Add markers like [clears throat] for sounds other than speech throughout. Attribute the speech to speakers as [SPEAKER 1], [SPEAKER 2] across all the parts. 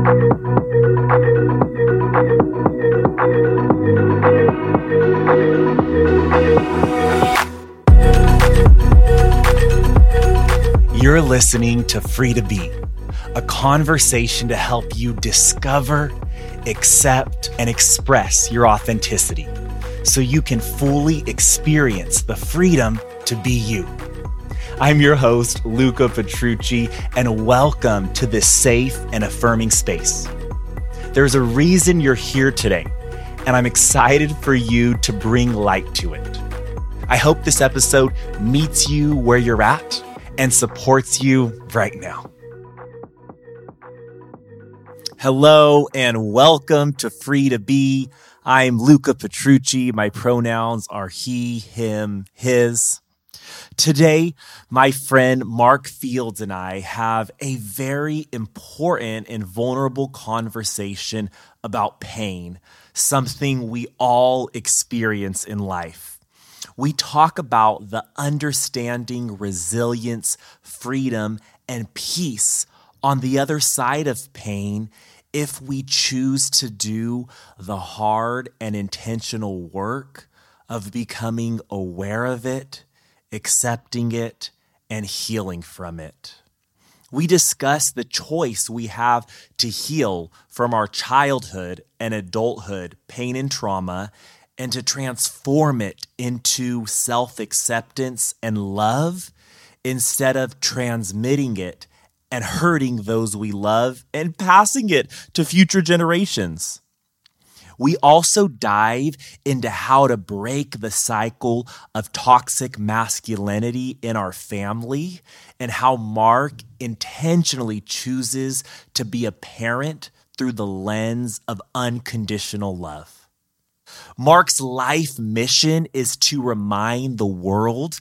[SPEAKER 1] You're listening to Free to Be, a conversation to help you discover, accept, and express your authenticity so you can fully experience the freedom to be you. I'm your host, Luca Petrucci, and welcome to this safe and affirming space. There's a reason you're here today, and I'm excited for you to bring light to it. I hope this episode meets you where you're at and supports you right now. Hello and welcome to Free to Be. I'm Luca Petrucci. My pronouns are he, him, his. Today, my friend Mark Fields and I have a very important and vulnerable conversation about pain, something we all experience in life. We talk about the understanding, resilience, freedom, and peace on the other side of pain if we choose to do the hard and intentional work of becoming aware of it, accepting it, and healing from it. We discuss the choice we have to heal from our childhood and adulthood pain and trauma and to transform it into self acceptance and love instead of transmitting it and hurting those we love and passing it to future generations. We also dive into how to break the cycle of toxic masculinity in our family and how Mark intentionally chooses to be a parent through the lens of unconditional love. Mark's life mission is to remind the world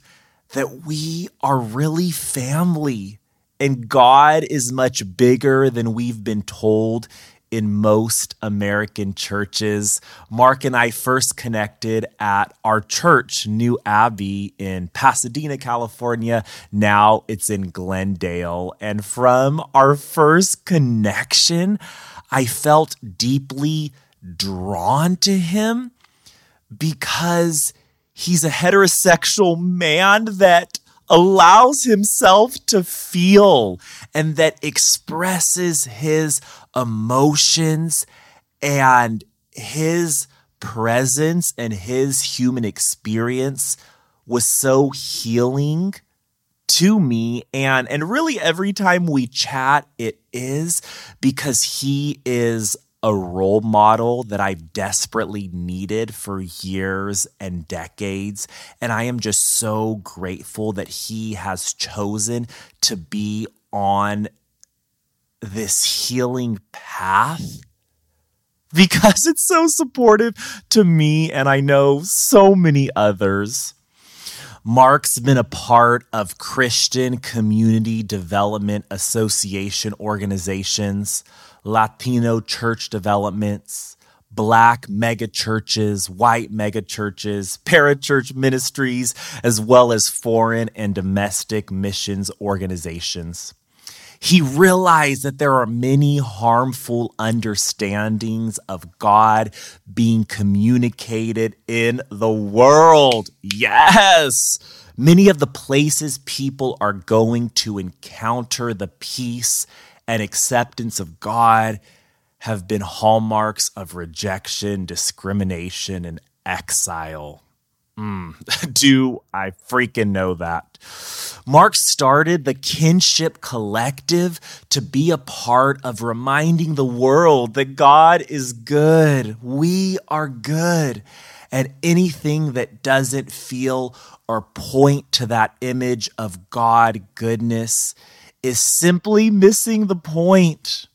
[SPEAKER 1] that we are really family and God is much bigger than we've been told in most American churches. Mark and I first connected at our church, New Abbey, in Pasadena, California. Now it's in Glendale. And from our first connection, I felt deeply drawn to him because he's a heterosexual man that allows himself to feel and that expresses his emotions and his presence and his human experience was so healing to me. And and really every time we chat it is because he is a role model that I've desperately needed for years and decades. And I am just so grateful that he has chosen to be on this healing path [laughs] because it's so supportive to me and I know so many others. Mark's been a part of Christian Community Development Association organizations Latino church developments, black megachurches, white mega megachurches, parachurch ministries, as well as foreign and domestic missions organizations. He realized that there are many harmful understandings of God being communicated in the world. Yes. Many of the places people are going to encounter the peace and acceptance of God have been hallmarks of rejection, discrimination, and exile. Mm, [laughs] do I freaking know that? Mark started the Kinship Collective to be a part of reminding the world that God is good. We are good. And anything that doesn't feel or point to that image of God goodness is simply missing the point.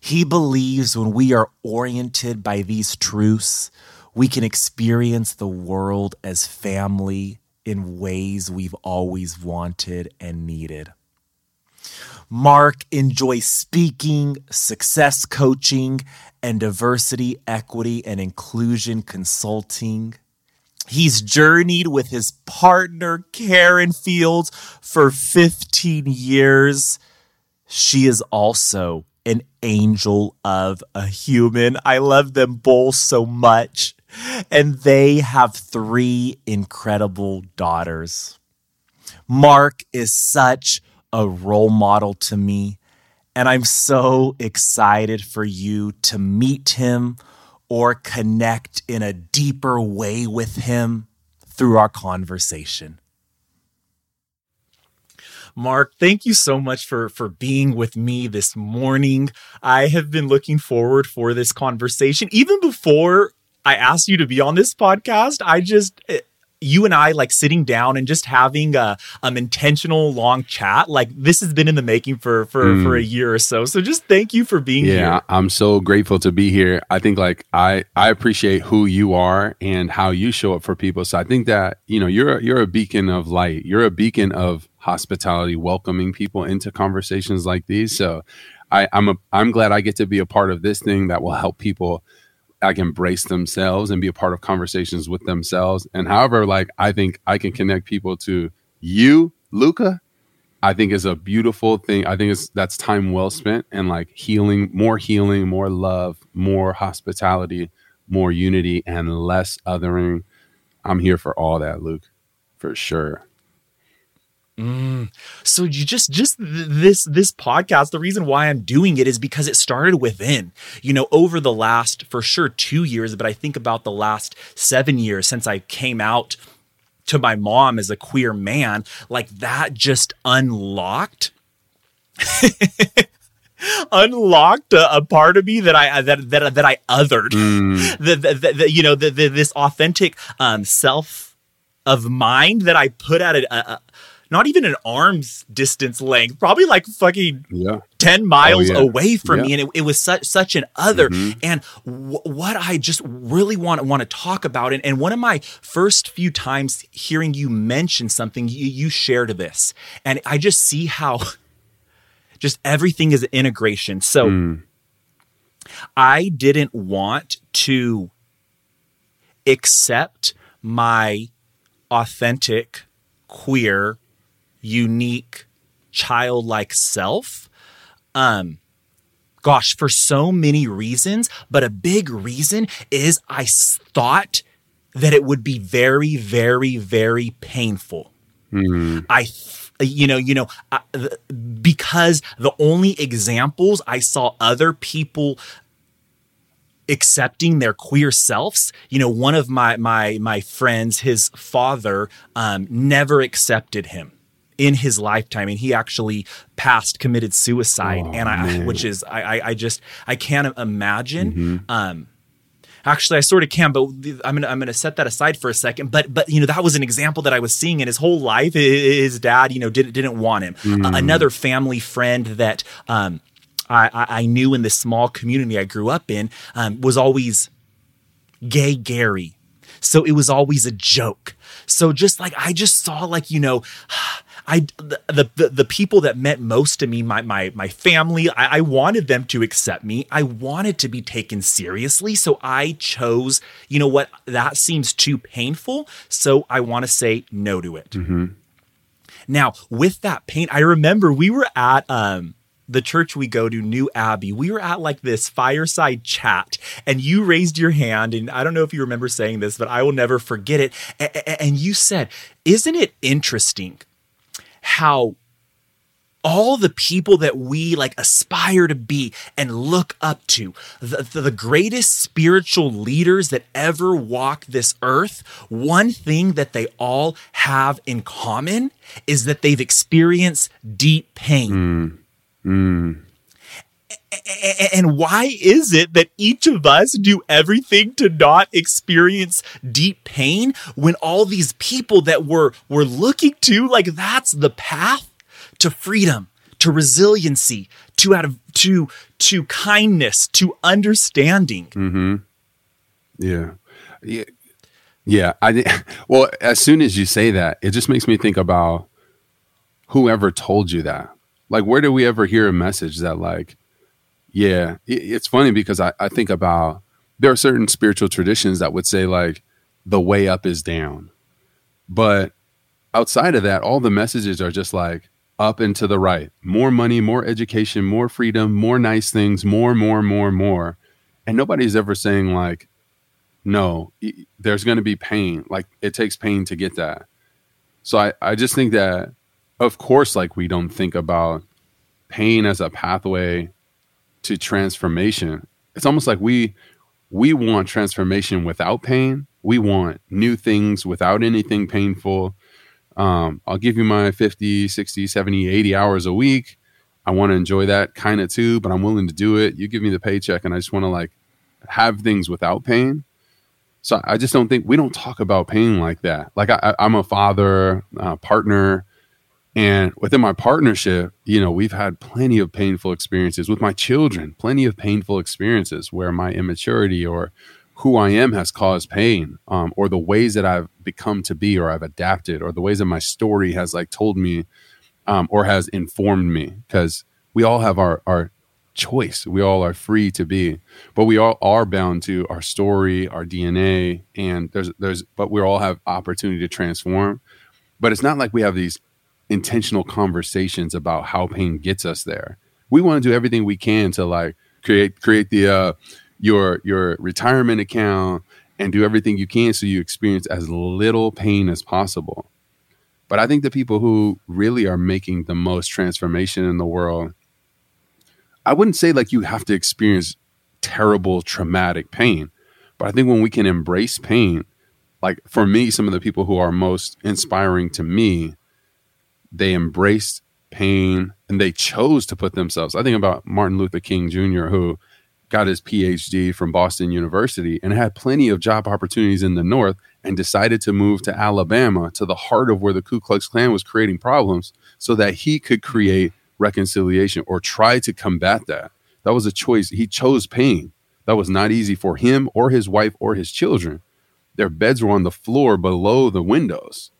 [SPEAKER 1] He believes when we are oriented by these truths, we can experience the world as family in ways we've always wanted and needed. Mark enjoys speaking, success coaching, and diversity, equity, and inclusion consulting. He's journeyed with his partner, Karen Fields, for 15 years. She is also an angel of a human. I love them both so much. And they have three incredible daughters. Mark is such a role model to me. And I'm so excited for you to meet him or connect in a deeper way with him through our conversation. Mark, thank you so much for for being with me this morning. I have been looking forward for this conversation even before I asked you to be on this podcast. I just you and I like sitting down and just having a um intentional long chat. Like this has been in the making for for mm. for a year or so. So just thank you for being
[SPEAKER 2] yeah,
[SPEAKER 1] here.
[SPEAKER 2] Yeah, I'm so grateful to be here. I think like I I appreciate who you are and how you show up for people. So I think that you know you're you're a beacon of light. You're a beacon of hospitality, welcoming people into conversations like these. So I, I'm a I'm glad I get to be a part of this thing that will help people like embrace themselves and be a part of conversations with themselves. And however, like I think I can connect people to you, Luca, I think is a beautiful thing. I think it's that's time well spent and like healing, more healing, more love, more hospitality, more unity, and less othering. I'm here for all that, Luke, for sure.
[SPEAKER 1] Mm. So you just just this this podcast the reason why I'm doing it is because it started within. You know, over the last for sure 2 years, but I think about the last 7 years since I came out to my mom as a queer man, like that just unlocked [laughs] unlocked a, a, part of me that I that that that I othered. Mm. The, the, the, you know the, the, this authentic um, self of mind that I put at a, a, not even an arm's distance length, probably like fucking yeah. 10 miles oh, yeah. away from yeah. me. And it, it, was such, such an other. Mm-hmm. And w- what I just really want, want to talk about, and, and one of my first few times hearing you mention something, you, you shared this. And I just see how [laughs] just everything is integration. So mm. I didn't want to accept my authentic queer unique childlike self. Um gosh for so many reasons but a big reason is i thought that it would be very very very painful. Mm-hmm. i you know you know I, because the only examples i saw other people accepting their queer selves you know one of my my my friends his father um never accepted him in his lifetime and he actually passed committed suicide oh, and i man. which is I, I just i can't imagine mm-hmm. um actually i sort of can but i'm gonna i'm gonna set that aside for a second but but you know that was an example that i was seeing in his whole life his dad you know didn't didn't want him mm. uh, another family friend that um I, I knew in this small community I grew up in um, was always gay Gary. So it was always a joke. So just like I just saw like you know I the, the the people that meant most to me, my my my family, I, I wanted them to accept me. I wanted to be taken seriously, so I chose. You know what? That seems too painful, so I want to say no to it. Mm-hmm. Now, with that pain, I remember we were at um the church we go to, New Abbey, we were at like this fireside chat and you raised your hand. And I don't know if you remember saying this, but I will never forget it. And you said, Isn't it interesting how all the people that we like aspire to be and look up to, the, the, greatest spiritual leaders that ever walked this earth, one thing that they all have in common is that they've experienced deep pain. Mm. Mm. And why is it that each of us do everything to not experience deep pain when all these people that we're, we're looking to, like that's the path to freedom, to resiliency, to out of to to kindness, to understanding.
[SPEAKER 2] Mm-hmm. Yeah. Yeah. Yeah. I [laughs] well, as soon as you say that, it just makes me think about whoever told you that. Like, where do we ever hear a message that like yeah, it's funny because I, I think about there are certain spiritual traditions that would say like the way up is down, but outside of that, all the messages are just like up and to the right. More money, more education, more freedom, more nice things, more, more, more, more. And nobody's ever saying, like, no, there's going to be pain. Like, it takes pain to get that. So I, I just think that, of course, like, we don't think about pain as a pathway to transformation. It's almost like we we want transformation without pain. We want new things without anything painful. Um, I'll give you my 50, 60, 70, 80 hours a week. I want to enjoy that kind of too, but I'm willing to do it. You give me the paycheck and I just want to like have things without pain. So I just don't think we don't talk about pain like that. Like I, am a father, partner, and within my partnership, you know, we've had plenty of painful experiences with my children, plenty of painful experiences where my immaturity or who I am has caused pain, um, or the ways that I've become to be, or I've adapted, or the ways that my story has like told me, um, or has informed me. Because we all have our our choice. We all are free to be, but we all are bound to our story, our DNA, and there's there's but we all have opportunity to transform. But it's not like we have these intentional conversations about how pain gets us there. We want to do everything we can to like create create the uh, your your retirement account and do everything you can so you experience as little pain as possible. But I think the people who really are making the most transformation in the world, I wouldn't say like you have to experience terrible traumatic pain, but I think when we can embrace pain, like for me, some of the people who are most inspiring to me they embraced pain and they chose to put themselves. I think about Martin Luther King Jr., who got his PhD from Boston University and had plenty of job opportunities in the North and decided to move to Alabama, to the heart of where the Ku Klux Klan was creating problems, so that he could create reconciliation or try to combat that. That was a choice. He chose pain. That was not easy for him or his wife or his children. Their beds were on the floor below the windows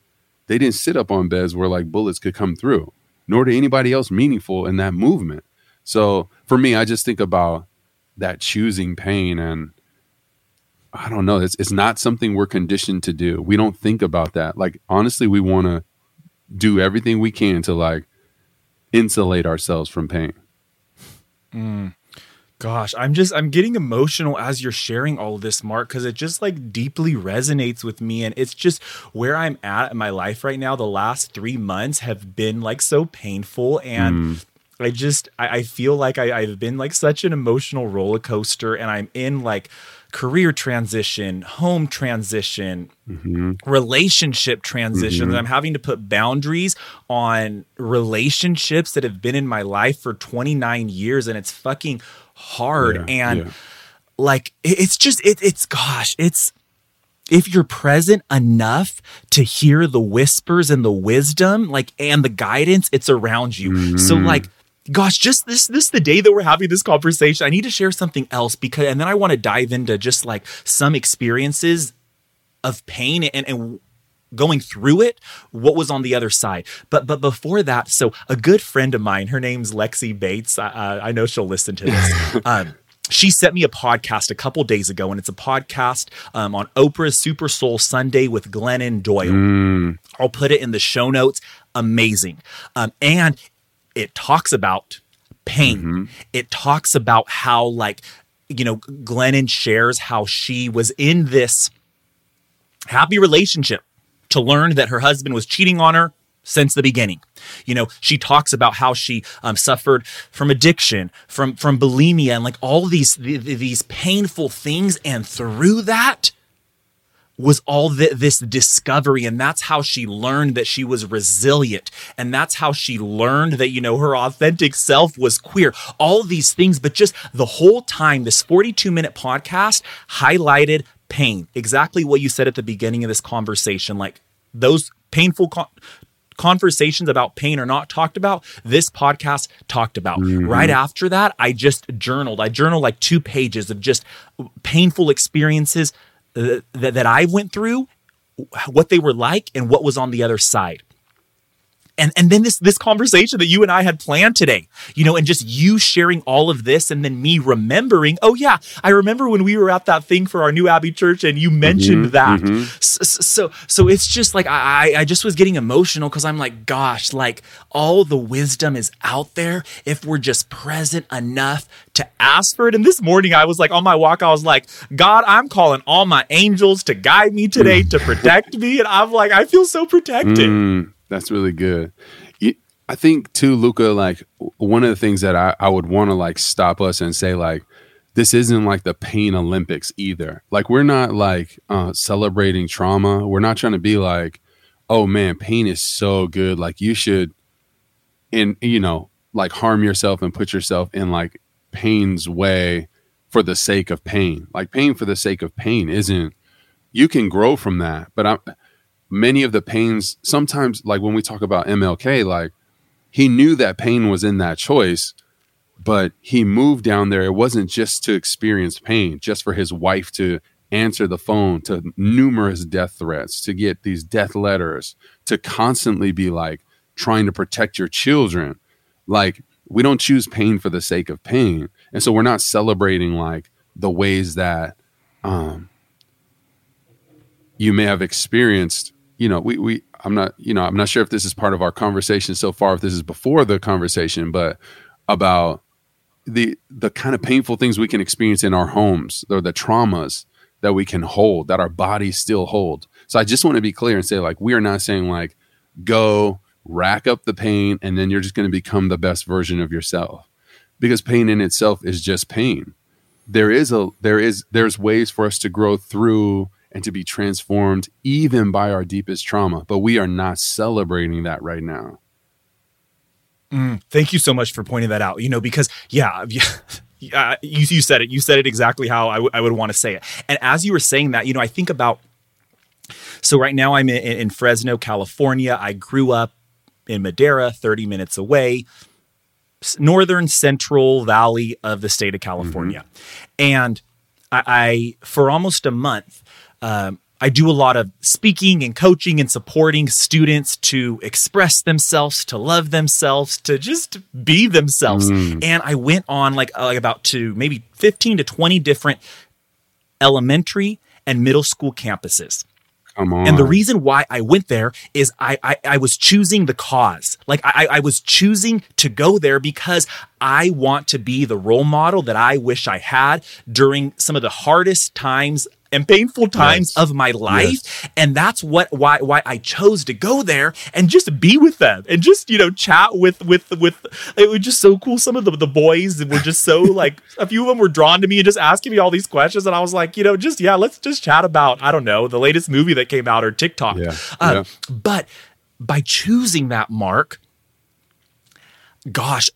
[SPEAKER 2] they didn't sit up on beds where like bullets could come through, nor did anybody else meaningful in that movement. So for me, I just think about that choosing pain and I don't know. It's it's not something we're conditioned to do. We don't think about that. Like honestly, we want to do everything we can to like insulate ourselves from pain.
[SPEAKER 1] Mm. Gosh, I'm just I'm getting emotional as you're sharing all of this, Mark, because it just like deeply resonates with me, and it's just where I'm at in my life right now. The last three months have been like so painful, and mm. I just I, I feel like I, I've been like such an emotional roller coaster, and I'm in like career transition, home transition, mm-hmm. relationship transition. Mm-hmm. I'm having to put boundaries on relationships that have been in my life for 29 years, and it's fucking hard yeah, and yeah. like it's just it, it's gosh it's if you're present enough to hear the whispers and the wisdom like and the guidance it's around you mm-hmm. so like gosh just this this the day that we're having this conversation i need to share something else because and then i want to dive into just like some experiences of pain and and going through it what was on the other side but but before that so a good friend of mine her name's lexi bates uh, i know she'll listen to this [laughs] um, she sent me a podcast a couple days ago, and it's a podcast um, on Oprah's Super Soul Sunday with Glennon Doyle. Mm. I'll put it in the show notes. Amazing. Um, and it talks about pain. Mm-hmm. It talks about how, like, you know, Glennon shares how she was in this happy relationship to learn that her husband was cheating on her since the beginning. You know, she talks about how she um, suffered from addiction, from from bulimia, and like all these these painful things, and through that was all this discovery. And that's how she learned that she was resilient. And that's how she learned that you know her authentic self was queer. All these things but just the whole time this 42 minute podcast highlighted pain. Exactly what you said at the beginning of this conversation like those painful con- conversations about pain are not talked about this podcast talked about. Mm-hmm. right after that i just journaled. I journaled like two pages of just painful experiences that, that i went through what they were like and what was on the other side and and then this this conversation that you and I had planned today, you know, and just you sharing all of this, and then me remembering, oh yeah, I remember when we were at that thing for our new Abbey Church, and you mentioned mm-hmm, that. Mm-hmm. So, so, so it's just like I I just was getting emotional because I'm like, gosh, like all the wisdom is out there if we're just present enough to ask for it. And this morning I was like on my walk, I was like, God, I'm calling all my angels to guide me today to protect me, and I'm like, I feel so protected. Mm.
[SPEAKER 2] That's really good. I think too, Luca. Like one of the things that I, I would want to like stop us and say like, this isn't like the pain Olympics either. Like we're not like uh, celebrating trauma. We're not trying to be like, oh man, pain is so good. Like you should, in you know, like harm yourself and put yourself in like pain's way for the sake of pain. Like pain for the sake of pain isn't. You can grow from that, but I'm many of the pains sometimes like when we talk about MLK like he knew that pain was in that choice but he moved down there. It wasn't just to experience pain just for his wife to answer the phone to numerous death threats to get these death letters to constantly be like trying to protect your children. Like we don't choose pain for the sake of pain and so we're not celebrating like the ways that um you may have experienced you know, we we I'm not, you know, I'm not sure if this is part of our conversation so far, if this is before the conversation, but about the the kind of painful things we can experience in our homes, or the traumas that we can hold, that our bodies still hold. So I just want to be clear and say, like, we are not saying like go rack up the pain and then you're just going to become the best version of yourself. Because pain in itself is just pain. There is a there is there's ways for us to grow through and to be transformed even by our deepest trauma. But we are not celebrating that right now.
[SPEAKER 1] Mm, thank you so much for pointing that out. You know, because yeah, [laughs] yeah you, you said it. You said it exactly how I, w- I would want to say it. And as you were saying that, you know, I think about. So right now I'm in, in Fresno, California. I grew up in Madera, 30 minutes away, northern central valley of the state of California, mm-hmm. and I, I for almost a month um, I do a lot of speaking and coaching and supporting students to express themselves, to love themselves, to just be themselves. Mm. And I went on like, uh, like about to maybe 15 to 20 different elementary and middle school campuses.
[SPEAKER 2] Come on.
[SPEAKER 1] And the reason why I went there is I, I, I was choosing the cause. Like I, I was choosing to go there because I want to be the role model that I wish I had during some of the hardest times and painful times yes. of my life yes. and that's what why why I chose to go there and just be with them and just you know chat with with with it was just so cool some of the, the boys were just so [laughs] like a few of them were drawn to me and just asking me all these questions and I was like you know just yeah let's just chat about I don't know the latest movie that came out or TikTok
[SPEAKER 2] yeah. Uh,
[SPEAKER 1] yeah. but by choosing that mark gosh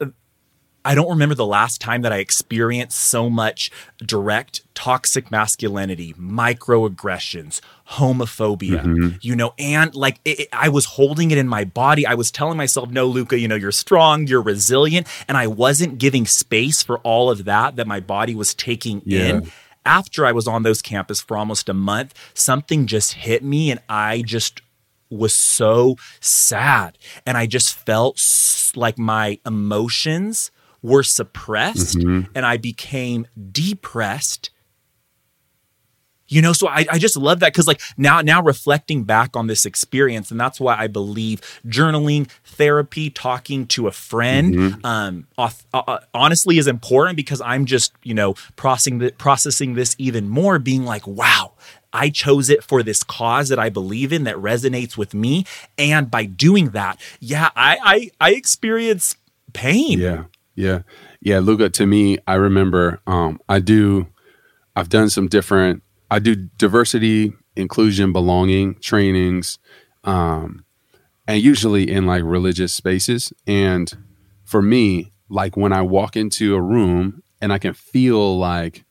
[SPEAKER 1] I don't remember the last time that I experienced so much direct toxic masculinity, microaggressions, homophobia, mm-hmm. you know, and like it, it, I was holding it in my body. I was telling myself, no, Luca, you know, you're strong, you're resilient. And I wasn't giving space for all of that that my body was taking yeah. in. After I was on those campus for almost a month, something just hit me and I just was so sad. And I just felt like my emotions were suppressed mm-hmm. and I became depressed. You know, so I, I just love that because like now now reflecting back on this experience, and that's why I believe journaling, therapy, talking to a friend, mm-hmm. um, uh, uh, honestly is important because I'm just you know processing the, processing this even more, being like, wow, I chose it for this cause that I believe in that resonates with me. And by doing that, yeah, I I, I experience pain.
[SPEAKER 2] Yeah. Yeah. Yeah. Luca, to me, I remember um, I do, I've done some different, I do diversity, inclusion, belonging trainings, um, and usually in like religious spaces. And for me, like when I walk into a room and I can feel like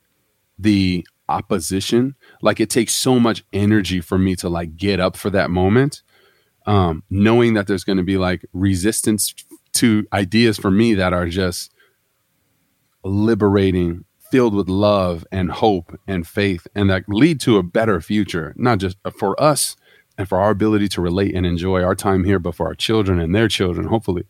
[SPEAKER 2] the opposition, like it takes so much energy for me to like get up for that moment. Um, knowing that there's going to be like resistance to ideas for me that are just liberating, filled with love and hope and faith, and that lead to a better future, not just for us and for our ability to relate and enjoy our time here, but for our children and their children, hopefully.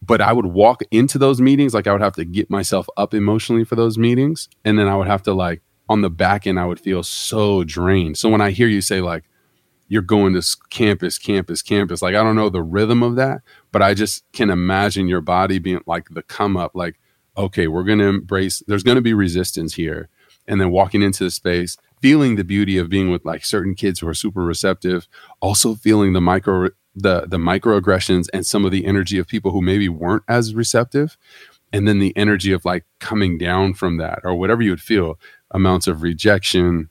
[SPEAKER 2] But I would walk into those meetings, like I would have to get myself up emotionally for those meetings. And then I would have to, like, on the back end, I would feel so drained. So when I hear you say, like, you're going to campus, campus, campus, like, I don't know the rhythm of that, but I just can imagine your body being like the come up, like, okay, we're going to embrace, there's going to be resistance here. And then walking into the space, feeling the beauty of being with like certain kids who are super receptive, also feeling the micro the the microaggressions and some of the energy of people who maybe weren't as receptive and then the energy of like coming down from that or whatever you would feel amounts of rejection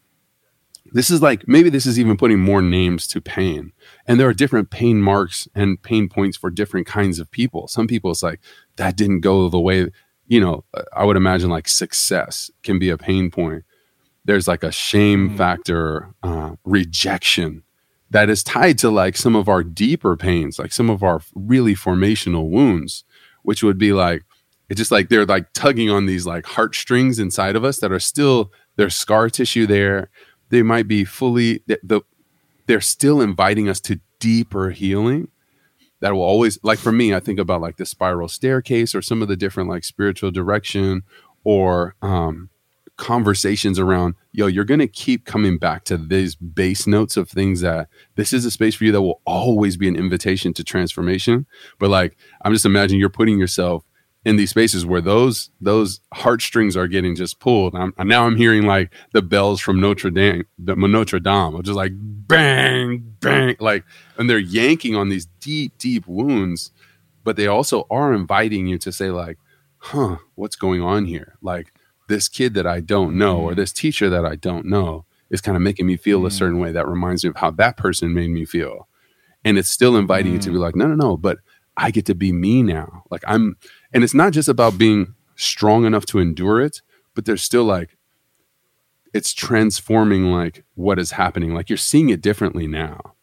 [SPEAKER 2] this is like maybe this is even putting more names to pain and there are different pain marks and pain points for different kinds of people some people it's like that didn't go the way you know i would imagine like success can be a pain point there's like a shame mm. factor uh, rejection that is tied to like some of our deeper pains, like some of our really formational wounds, which would be like, it's just like they're like tugging on these like heartstrings inside of us that are still, there's scar tissue there. They might be fully, the, the they're still inviting us to deeper healing that will always like for me i think about like the spiral staircase or some of the different like spiritual direction or um conversations around yo you're going to keep coming back to these base notes of things that this is a space for you that will always be an invitation to transformation. But like i'm just imagining you're putting yourself in these spaces where those those heartstrings are getting just pulled I'm, now i'm hearing like the bells from notre dame the notre dame just like bang bang like and they're yanking on these deep deep wounds but they also are inviting you to say like huh what's going on here like this kid that I don't know or mm. this teacher that I don't know is kind of making me feel a certain way that reminds me of how that person made me feel. And it's still inviting you to be mm. like, no, no, no, but I get to be me now. Like I'm, and it's not just about being strong enough to endure it, but there's still like, it's transforming like what is happening. Like you're seeing it differently now.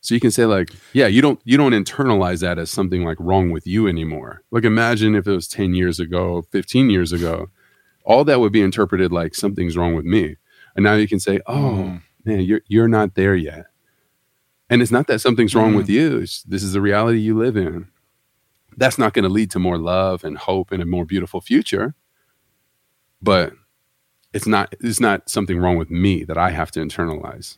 [SPEAKER 2] So you can say like, yeah, you don't you don't internalize that as something like wrong with you anymore. Like imagine if it was 10 years ago, 15 years ago, all that would be interpreted like something's wrong with me. And now you can say, oh, mm. man, you're, you're not there yet. And it's not that something's wrong mm. with you. It's, this is the reality you live in. That's not going to lead to more love and hope and a more beautiful future. But it's not, it's not something wrong with me that I have to internalize.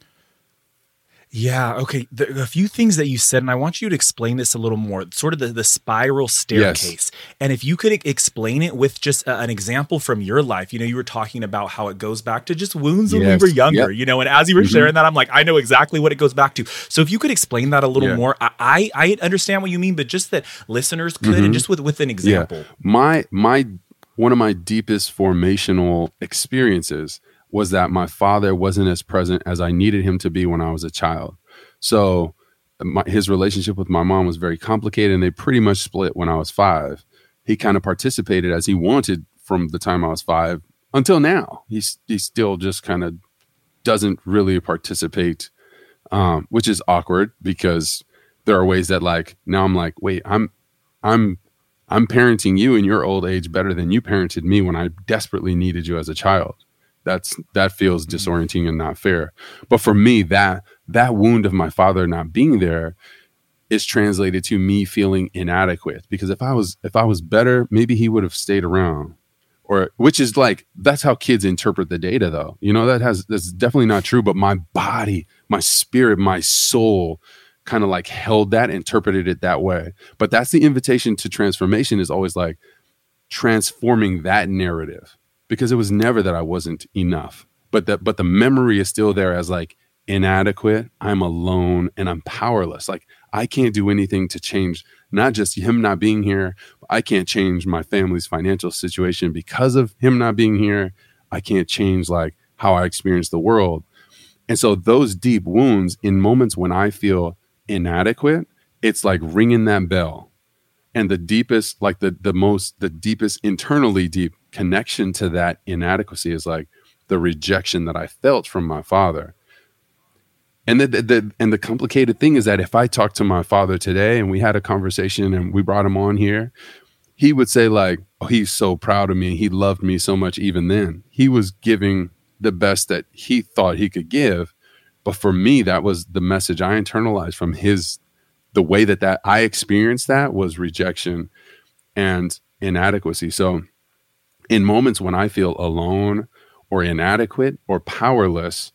[SPEAKER 1] Yeah. Okay. The, a few things that you said, and I want you to explain this a little more. Sort of the, the spiral staircase, yes. and if you could explain it with just a, an example from your life. You know, you were talking about how it goes back to just wounds when yes. we were younger. Yep. You know, and as you were mm-hmm. sharing that, I'm like, I know exactly what it goes back to. So if you could explain that a little yeah. more, I, I understand what you mean, but just that listeners could, mm-hmm. and just with with an example.
[SPEAKER 2] Yeah. My my one of my deepest formational experiences was that my father wasn't as present as I needed him to be when I was a child. So my, his relationship with my mom was very complicated and they pretty much split when I was five. He kind of participated as he wanted from the time I was five until now. He's, he still just kind of doesn't really participate, um, which is awkward because there are ways that like now I'm like, wait, I'm, I'm, I'm parenting you in your old age better than you parented me when I desperately needed you as a child that's that feels disorienting and not fair. But for me that that wound of my father not being there is translated to me feeling inadequate. Because if i was if i was better maybe he would have stayed around. Or which is like that's how kids interpret the data though. You know that has that's definitely not true but my body my spirit my soul kind of like held that interpreted it that way. But that's the invitation to transformation is always like transforming that narrative because it was never that I wasn't enough. But that but the memory is still there as like inadequate, I'm alone and I'm powerless. Like I can't do anything to change not just him not being here, I can't change my family's financial situation because of him not being here. I can't change like how I experience the world. And so those deep wounds in moments when I feel inadequate, it's like ringing that bell. And the deepest, like the the most the deepest internally deep connection to that inadequacy is like the rejection that I felt from my father. And the, the, the, and the complicated thing is that if I talked to my father today and we had a conversation and we brought him on here, he would say like, "Oh, he's so proud of me. He loved me so much even then. He was giving the best that he thought he could give, But for me, that was the message I internalized from his, the way that that I experienced that was rejection and inadequacy. So in moments when I feel alone or inadequate or powerless,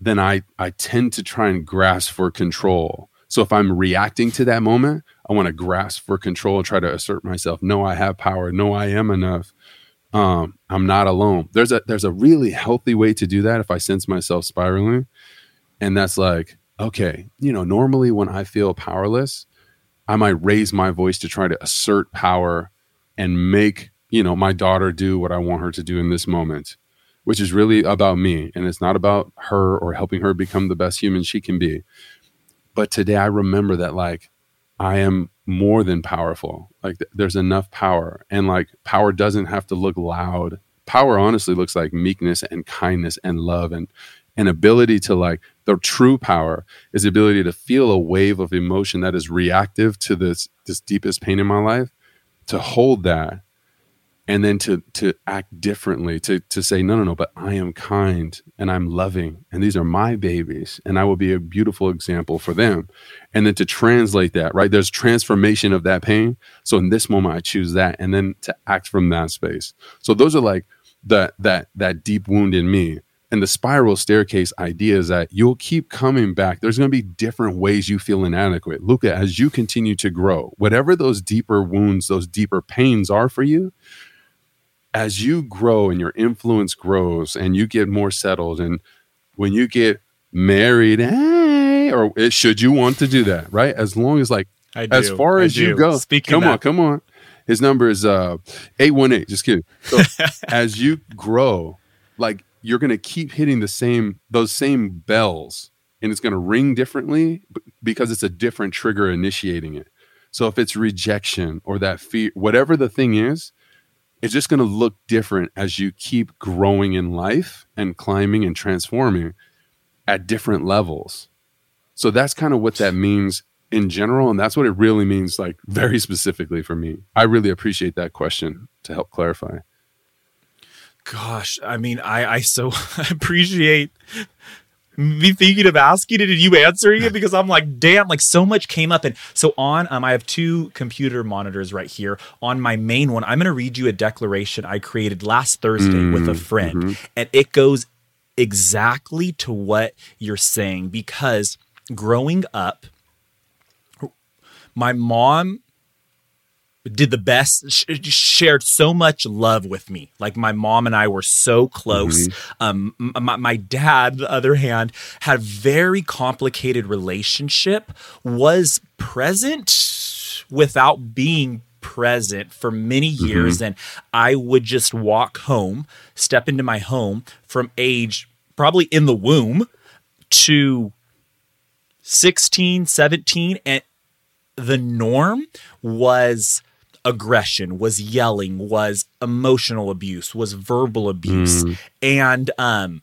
[SPEAKER 2] then I, I tend to try and grasp for control. So if I'm reacting to that moment, I want to grasp for control and try to assert myself. No, I have power. No, I am enough. Um, I'm not alone. There's a there's a really healthy way to do that if I sense myself spiraling. And that's like, okay, you know, normally when I feel powerless, I might raise my voice to try to assert power and make, you know, my daughter do what I want her to do in this moment, which is really about me. And it's not about her or helping her become the best human she can be. But today I remember that, like, I am more than powerful. Like, th- there's enough power. And, like, power doesn't have to look loud. Power honestly looks like meekness and kindness and love and an ability to like the true power is the ability to feel a wave of emotion that is reactive to this this deepest pain in my life to hold that and then to to act differently to to say no no no but i am kind and i'm loving and these are my babies and i will be a beautiful example for them. And then to translate that right? There's transformation of that pain. So in this moment i choose that and then to act from that space. So those are like that that that deep wound in me. And the spiral staircase idea is that you'll keep coming back. There's going to be different ways you feel inadequate. Luca, as you continue to grow, whatever those deeper wounds, those deeper pains are for you, as you grow and your influence grows and you get more settled, and when you get married, hey, or should you want to do that, right? As long as like as far as you go, Speaking come on, come on. His number is uh 818. Just kidding. So [laughs] as you grow, like you're going to keep hitting the same those same bells and it's going to ring differently because it's a different trigger initiating it so if it's rejection or that fear whatever the thing is it's just going to look different as you keep growing in life and climbing and transforming at different levels. So that's kind of what that means in general and that's what it really means like very specifically for me. I really appreciate that question to help clarify.
[SPEAKER 1] Gosh, I mean, I I so [laughs] appreciate me thinking of asking it and you answering it because I'm like, damn, like so much came up. And so on, um, I have two computer monitors right here. On my main one, I'm going to read you a declaration I created last Thursday mm, with a friend, mm-hmm. and it goes exactly to what you're saying because growing up, my mom did the best sh- shared so much love with me like my mom and i were so close mm-hmm. um, my, my dad the other hand had a very complicated relationship was present without being present for many mm-hmm. years mm-hmm. and i would just walk home step into my home from age probably in the womb to 16 17 and the norm was aggression, was yelling, was emotional abuse, was verbal abuse. Mm. And um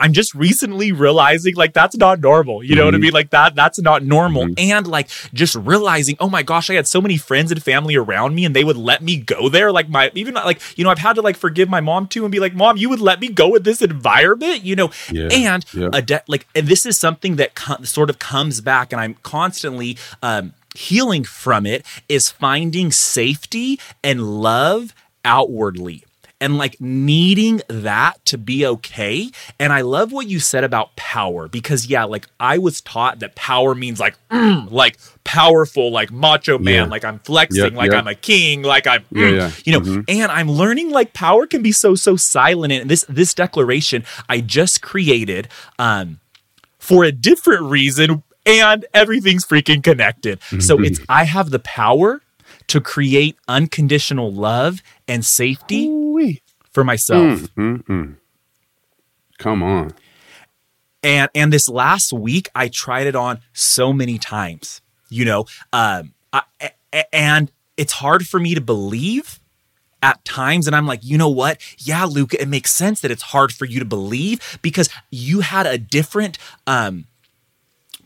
[SPEAKER 1] I'm just recently realizing like that's not normal. You know mm-hmm. what I mm-hmm. mean? Like that that's not normal. Mm-hmm. And like just realizing, oh my gosh, I had so many friends and family around me and they would let me go there. Like my even like, you know, I've had to like forgive my mom too and be like, "Mom, you would let me go with this environment?" You know? Yeah. And yeah. a de- like and this is something that co- sort of comes back and I'm constantly um healing from it is finding safety and love outwardly and like needing that to be okay. And I love what you said about power because yeah, like I was taught that power means like mm, [clears throat] like powerful, like macho man, yeah. like I'm flexing, yep, like yep. I'm a king, like I'm mm, yeah, yeah. you know. Mm-hmm. And I'm learning like power can be so so silent. And this this declaration I just created um for a different reason and everything's freaking connected. So it's I have the power to create unconditional love and safety Ooh-wee. for myself.
[SPEAKER 2] Mm-hmm. Come on.
[SPEAKER 1] And and this last week I tried it on so many times. You know, um I, and it's hard for me to believe at times and I'm like, you know what? Yeah, Luca, it makes sense that it's hard for you to believe because you had a different um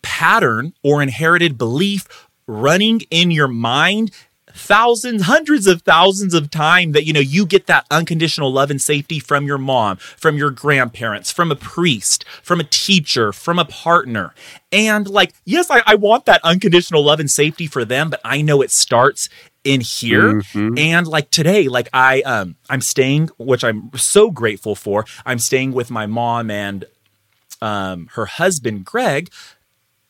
[SPEAKER 1] pattern or inherited belief running in your mind thousands, hundreds of thousands of times that, you know, you get that unconditional love and safety from your mom, from your grandparents, from a priest, from a teacher, from a partner. And like, yes, I, I want that unconditional love and safety for them, but I know it starts in here mm-hmm. and like today like i um i'm staying which i'm so grateful for i'm staying with my mom and um her husband greg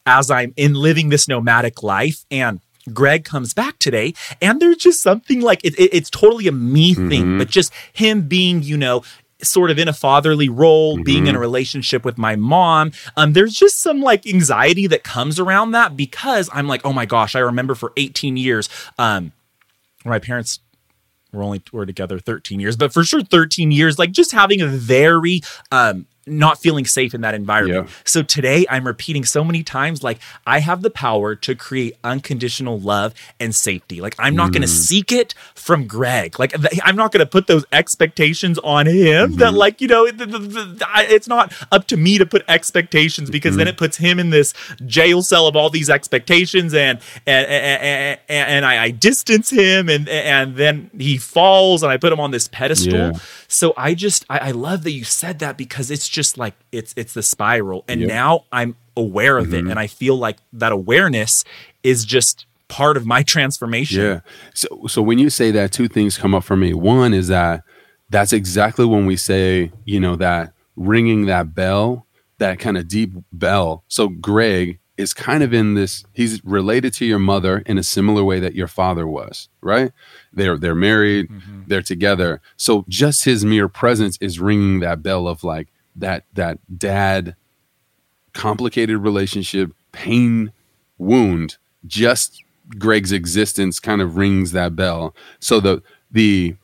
[SPEAKER 1] as i'm in living this nomadic life and Greg comes back today, and there's just something like it, it, it's totally a me thing, mm-hmm. but just him being, you know, sort of in a fatherly role, mm-hmm. being in a relationship with my mom. Um, there's just some like anxiety that comes around that because I'm like, oh my gosh, I remember for 18 years, um, my parents were only were together 13 years, but for sure 13 years, like just having a very um not feeling safe in that environment. Yeah. So today I'm repeating so many times like I have the power to create unconditional love and safety. Like I'm not mm. going to seek it from Greg. Like I'm not going to put those expectations on him mm-hmm. that like, you know, the, the, it's not up to me to put expectations because mm-hmm. then it puts him in this jail cell of all these expectations and and and, and I, I, distance him and and then he falls and I put him on this pedestal. Yeah. So I just I, I love that you said that because it's just like it's it's the spiral. And yep. now i'm aware of mm-hmm. it and i feel like that awareness is just part of my transformation.
[SPEAKER 2] Yeah. So so when you say that two things come up for me. One is that that's exactly when we say you know that ringing that bell that kind of deep bell. So greg is kind of in this he's related to your mother in a similar way that your father was right they're they're married mm-hmm. they're together. So just his mere presence is ringing that bell of like that that dad complicated relationship pain wound just Greg's existence kind of rings that bell. So the the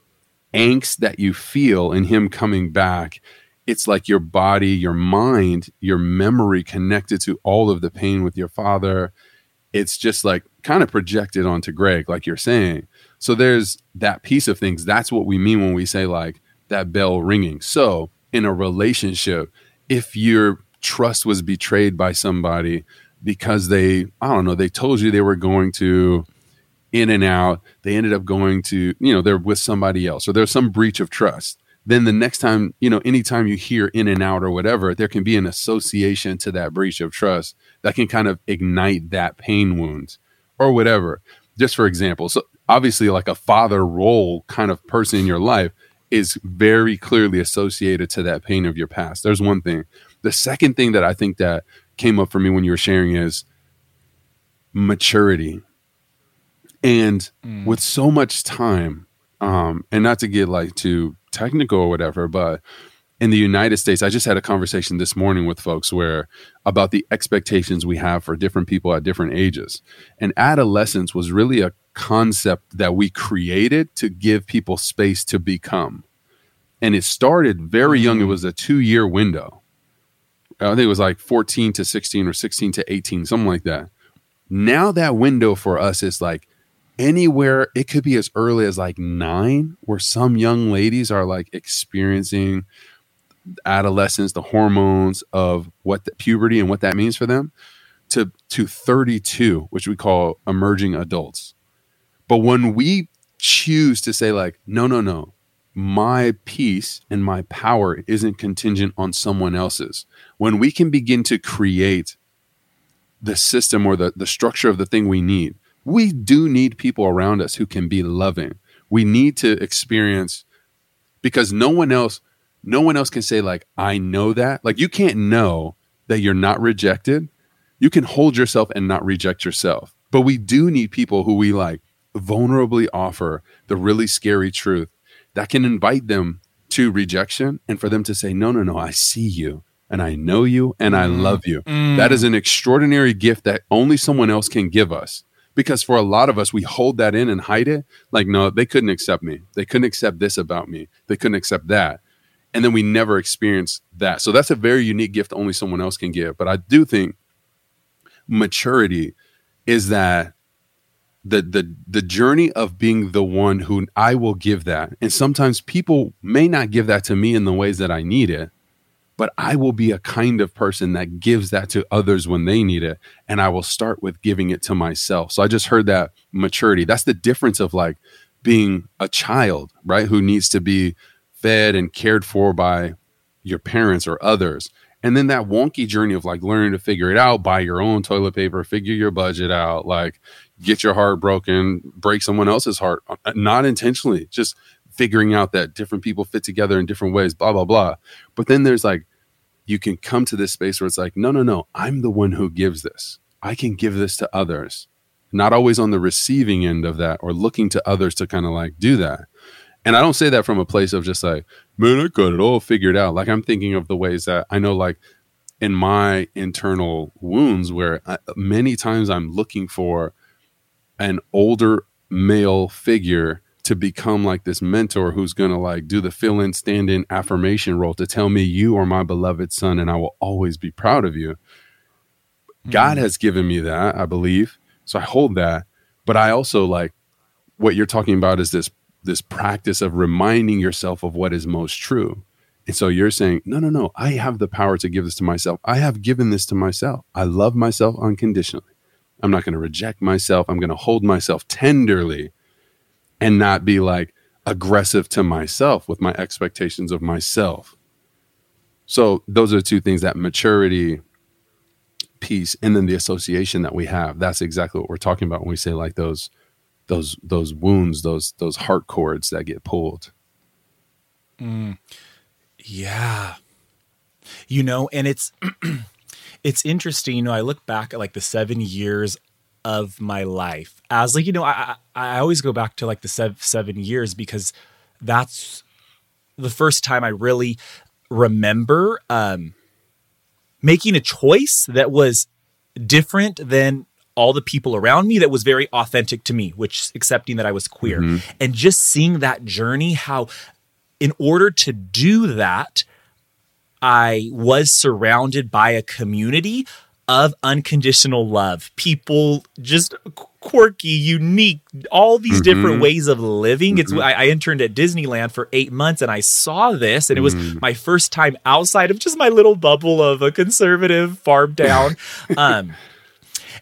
[SPEAKER 2] angst that you feel in him coming back it's like your body your mind your memory connected to all of the pain with your father. It's just like kind of projected onto Greg like you're saying so there's that piece of things. That's what we mean when we say like that bell ringing. So in a relationship if your trust was betrayed by somebody because they i don't know they told you they were going to in and out they ended up going to you know they're with somebody else or there's some breach of trust then the next time you know anytime you hear in and out or whatever there can be an association to that breach of trust that can kind of ignite that pain wound or whatever. Just for example so obviously like a father role kind of person in your life is very clearly associated to that pain of your past. There's one thing. The second thing that I think that came up for me when you were sharing is maturity. And mm. with so much time, um, and not to get like too technical or whatever, but in the United States, I just had a conversation this morning with folks where about the expectations we have for different people at different ages. And adolescence was really a concept that we created to give people space to become. And it started very young. It mm. was a two year window. I think it was like 14 to 16 or 16 to 18, something like that. Now that window for us is like anywhere, it could be as early as like nine, where some young ladies are like experiencing adolescence, the hormones of what the puberty and what that means for them, to to 32, which we call emerging adults. But when we choose to say like, no, no, no, my peace and my power isn't contingent on someone else's. When we can begin to create the system or the, the structure of the thing we need, we do need people around us who can be loving. We need to experience because no one else no one else can say like i know that like you can't know that you're not rejected you can hold yourself and not reject yourself but we do need people who we like vulnerably offer the really scary truth that can invite them to rejection and for them to say no no no i see you and i know you and i mm. love you mm. that is an extraordinary gift that only someone else can give us because for a lot of us we hold that in and hide it like no they couldn't accept me they couldn't accept this about me they couldn't accept that and then we never experience that. So that's a very unique gift only someone else can give. But I do think maturity is that the the the journey of being the one who I will give that. And sometimes people may not give that to me in the ways that I need it, but I will be a kind of person that gives that to others when they need it. And I will start with giving it to myself. So I just heard that maturity. That's the difference of like being a child, right? Who needs to be fed and cared for by your parents or others. And then that wonky journey of like learning to figure it out, buy your own toilet paper, figure your budget out, like get your heart broken, break someone else's heart, uh, not intentionally, just figuring out that different people fit together in different ways, blah, blah, blah. But then there's like you can come to this space where it's like, no, no, no, I'm the one who gives this. I can give this to others. Not always on the receiving end of that or looking to others to kind of like do that. And I don't say that from a place of just like, man, I got it all figured out. Like I'm thinking of the ways that I know, like in my internal wounds, where I, many times I'm looking for an older male figure to become like this mentor who's going to like do the fill in stand in affirmation role to tell me you are my beloved son and I will always be proud of you. Mm-hmm. God has given me that, I believe. So I hold that, but I also like what you're talking about is this this practice of reminding yourself of what is most true. And so you're saying, no, no, no, I have the power to give this to myself. I have given this to myself. I love myself unconditionally. I'm not going to reject myself. I'm going to hold myself tenderly and not be like aggressive to myself with my expectations of myself. So those are two things that maturity piece and then the association that we have. That's exactly what we're talking about when we say like those those those wounds, those those heart cords that get pulled.
[SPEAKER 1] Mm, yeah. You know, and it's [clears throat] it's interesting, you know, I look back at like the 7 years of my life as like you know i i always go back to like the seven, seven years because that's the first time i really remember um making a choice that was different than all the people around me that was very authentic to me which accepting that i was queer mm-hmm. and just seeing that journey how in order to do that i was surrounded by a community of unconditional love. People just quirky, unique, all these mm-hmm. different ways of living. Mm-hmm. It's I, I, interned at Disneyland for eight months and I saw this, and it was mm. my first time outside of just my little bubble of a conservative farm town. [laughs] um,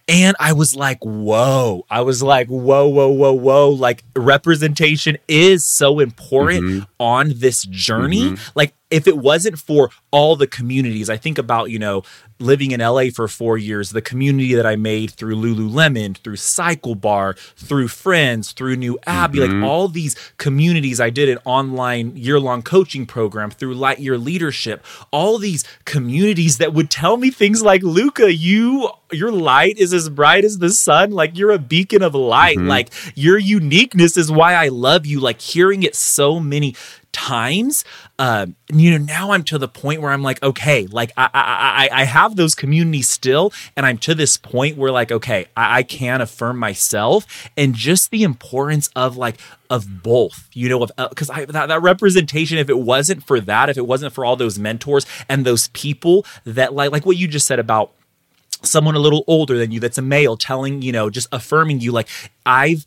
[SPEAKER 1] and I was like, whoa. I was like, whoa, whoa, whoa, whoa. Like, representation is so important mm-hmm. on this journey. Mm-hmm. Like, if it wasn't for all the communities, I think about, you know, living in LA for four years, the community that I made through Lululemon, through Cycle Bar, through Friends, through New Abbey, mm-hmm. like all these communities. I did an online year long coaching program through Lightyear Leadership, all these communities that would tell me things like, Luca, you, your light is as bright as the sun. Like you're a beacon of light. Mm-hmm. Like your uniqueness is why I love you. Like hearing it so many times uh, you know now i'm to the point where i'm like okay like I, I i have those communities still and i'm to this point where like okay i, I can affirm myself and just the importance of like of both you know of because uh, that, that representation if it wasn't for that if it wasn't for all those mentors and those people that like like what you just said about someone a little older than you that's a male telling you know just affirming you like i've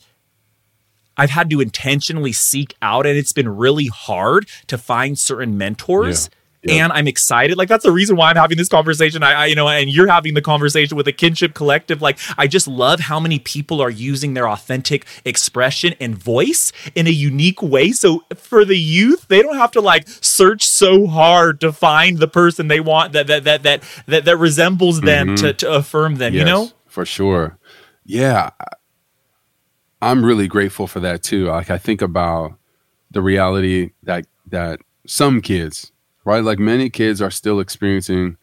[SPEAKER 1] I've had to intentionally seek out, and it's been really hard to find certain mentors. Yeah. Yep. and I'm excited. Like that's the reason why I'm having this conversation. I, I, you know, and you're having the conversation with a kinship collective. Like I just love how many people are using their authentic expression and voice in a unique way. So for the youth, they don't have to like search so hard to find the person they want that that that that that, that resembles them mm-hmm. to to affirm them. Yes, you know,
[SPEAKER 2] for sure. Yeah, I'm really grateful for that too. Like I think about the reality that that some kids, right, like many kids are still experiencing.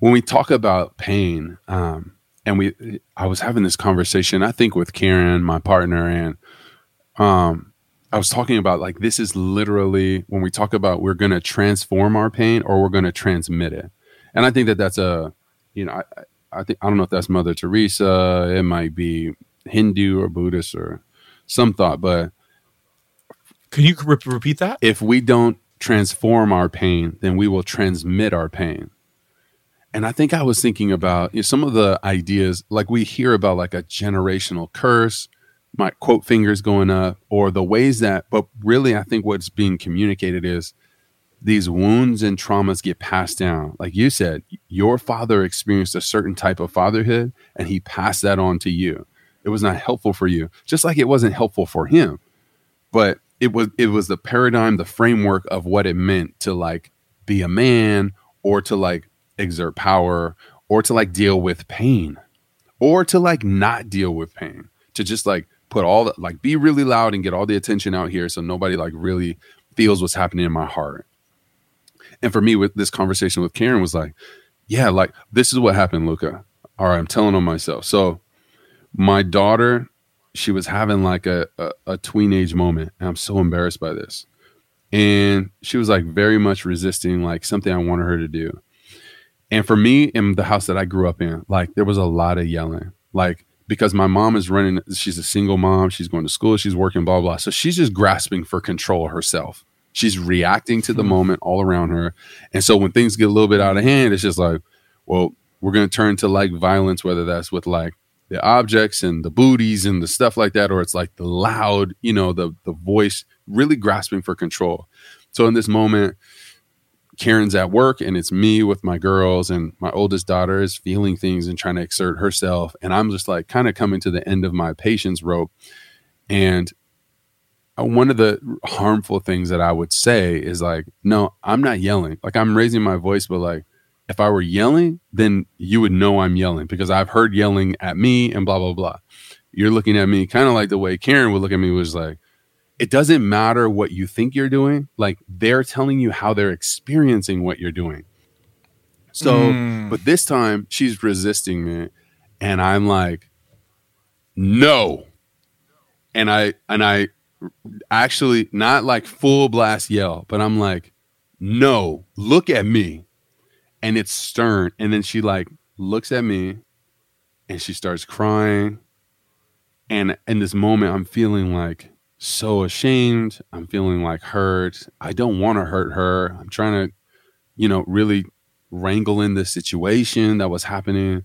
[SPEAKER 2] When we talk about pain, um, and we, I was having this conversation, I think with Karen, my partner, and um, I was talking about like this is literally when we talk about we're going to transform our pain or we're going to transmit it, and I think that that's a, you know, I, I think I don't know if that's Mother Teresa. It might be Hindu or Buddhist or some thought, but
[SPEAKER 1] can you re- repeat that?
[SPEAKER 2] If we don't transform our pain, then we will transmit our pain. And I think I was thinking about you know, some of the ideas, like we hear about like a generational curse, my quote fingers going up, or the ways that, but really, I think what's being communicated is these wounds and traumas get passed down. Like you said, your father experienced a certain type of fatherhood and he passed that on to you. It was not helpful for you, just like it wasn't helpful for him. But it was it was the paradigm, the framework of what it meant to like be a man or to like exert power or to like deal with pain or to like not deal with pain, to just like put all the like be really loud and get all the attention out here so nobody like really feels what's happening in my heart. And for me, with this conversation with Karen was like, yeah, like this is what happened, Luca. All right, I'm telling on myself. So my daughter, she was having like a, a, a tween age moment. And I'm so embarrassed by this. And she was like very much resisting like something I wanted her to do. And for me, in the house that I grew up in, like there was a lot of yelling. Like because my mom is running, she's a single mom, she's going to school, she's working, blah, blah. So she's just grasping for control herself. She's reacting to the mm-hmm. moment all around her. And so when things get a little bit out of hand, it's just like, well, we're going to turn to like violence, whether that's with like the objects and the booties and the stuff like that, or it's like the loud, you know, the the voice really grasping for control. So in this moment, Karen's at work and it's me with my girls and my oldest daughter is feeling things and trying to exert herself. And I'm just like kind of coming to the end of my patience rope. And uh, one of the harmful things that I would say is like, no, I'm not yelling. Like I'm raising my voice, but like if I were yelling, then you would know I'm yelling because I've heard yelling at me and blah, blah, blah. You're looking at me kind of like the way Karen would look at me was like, it doesn't matter what you think you're doing. Like they're telling you how they're experiencing what you're doing. So, mm. but this time she's resisting me and I'm like, no. And I, and I actually not like full blast yell, but I'm like, no, look at me. And it's stern. And then she like looks at me and she starts crying. And in this moment, I'm feeling like, so ashamed. I'm feeling like hurt. I don't want to hurt her. I'm trying to, you know, really wrangle in the situation that was happening.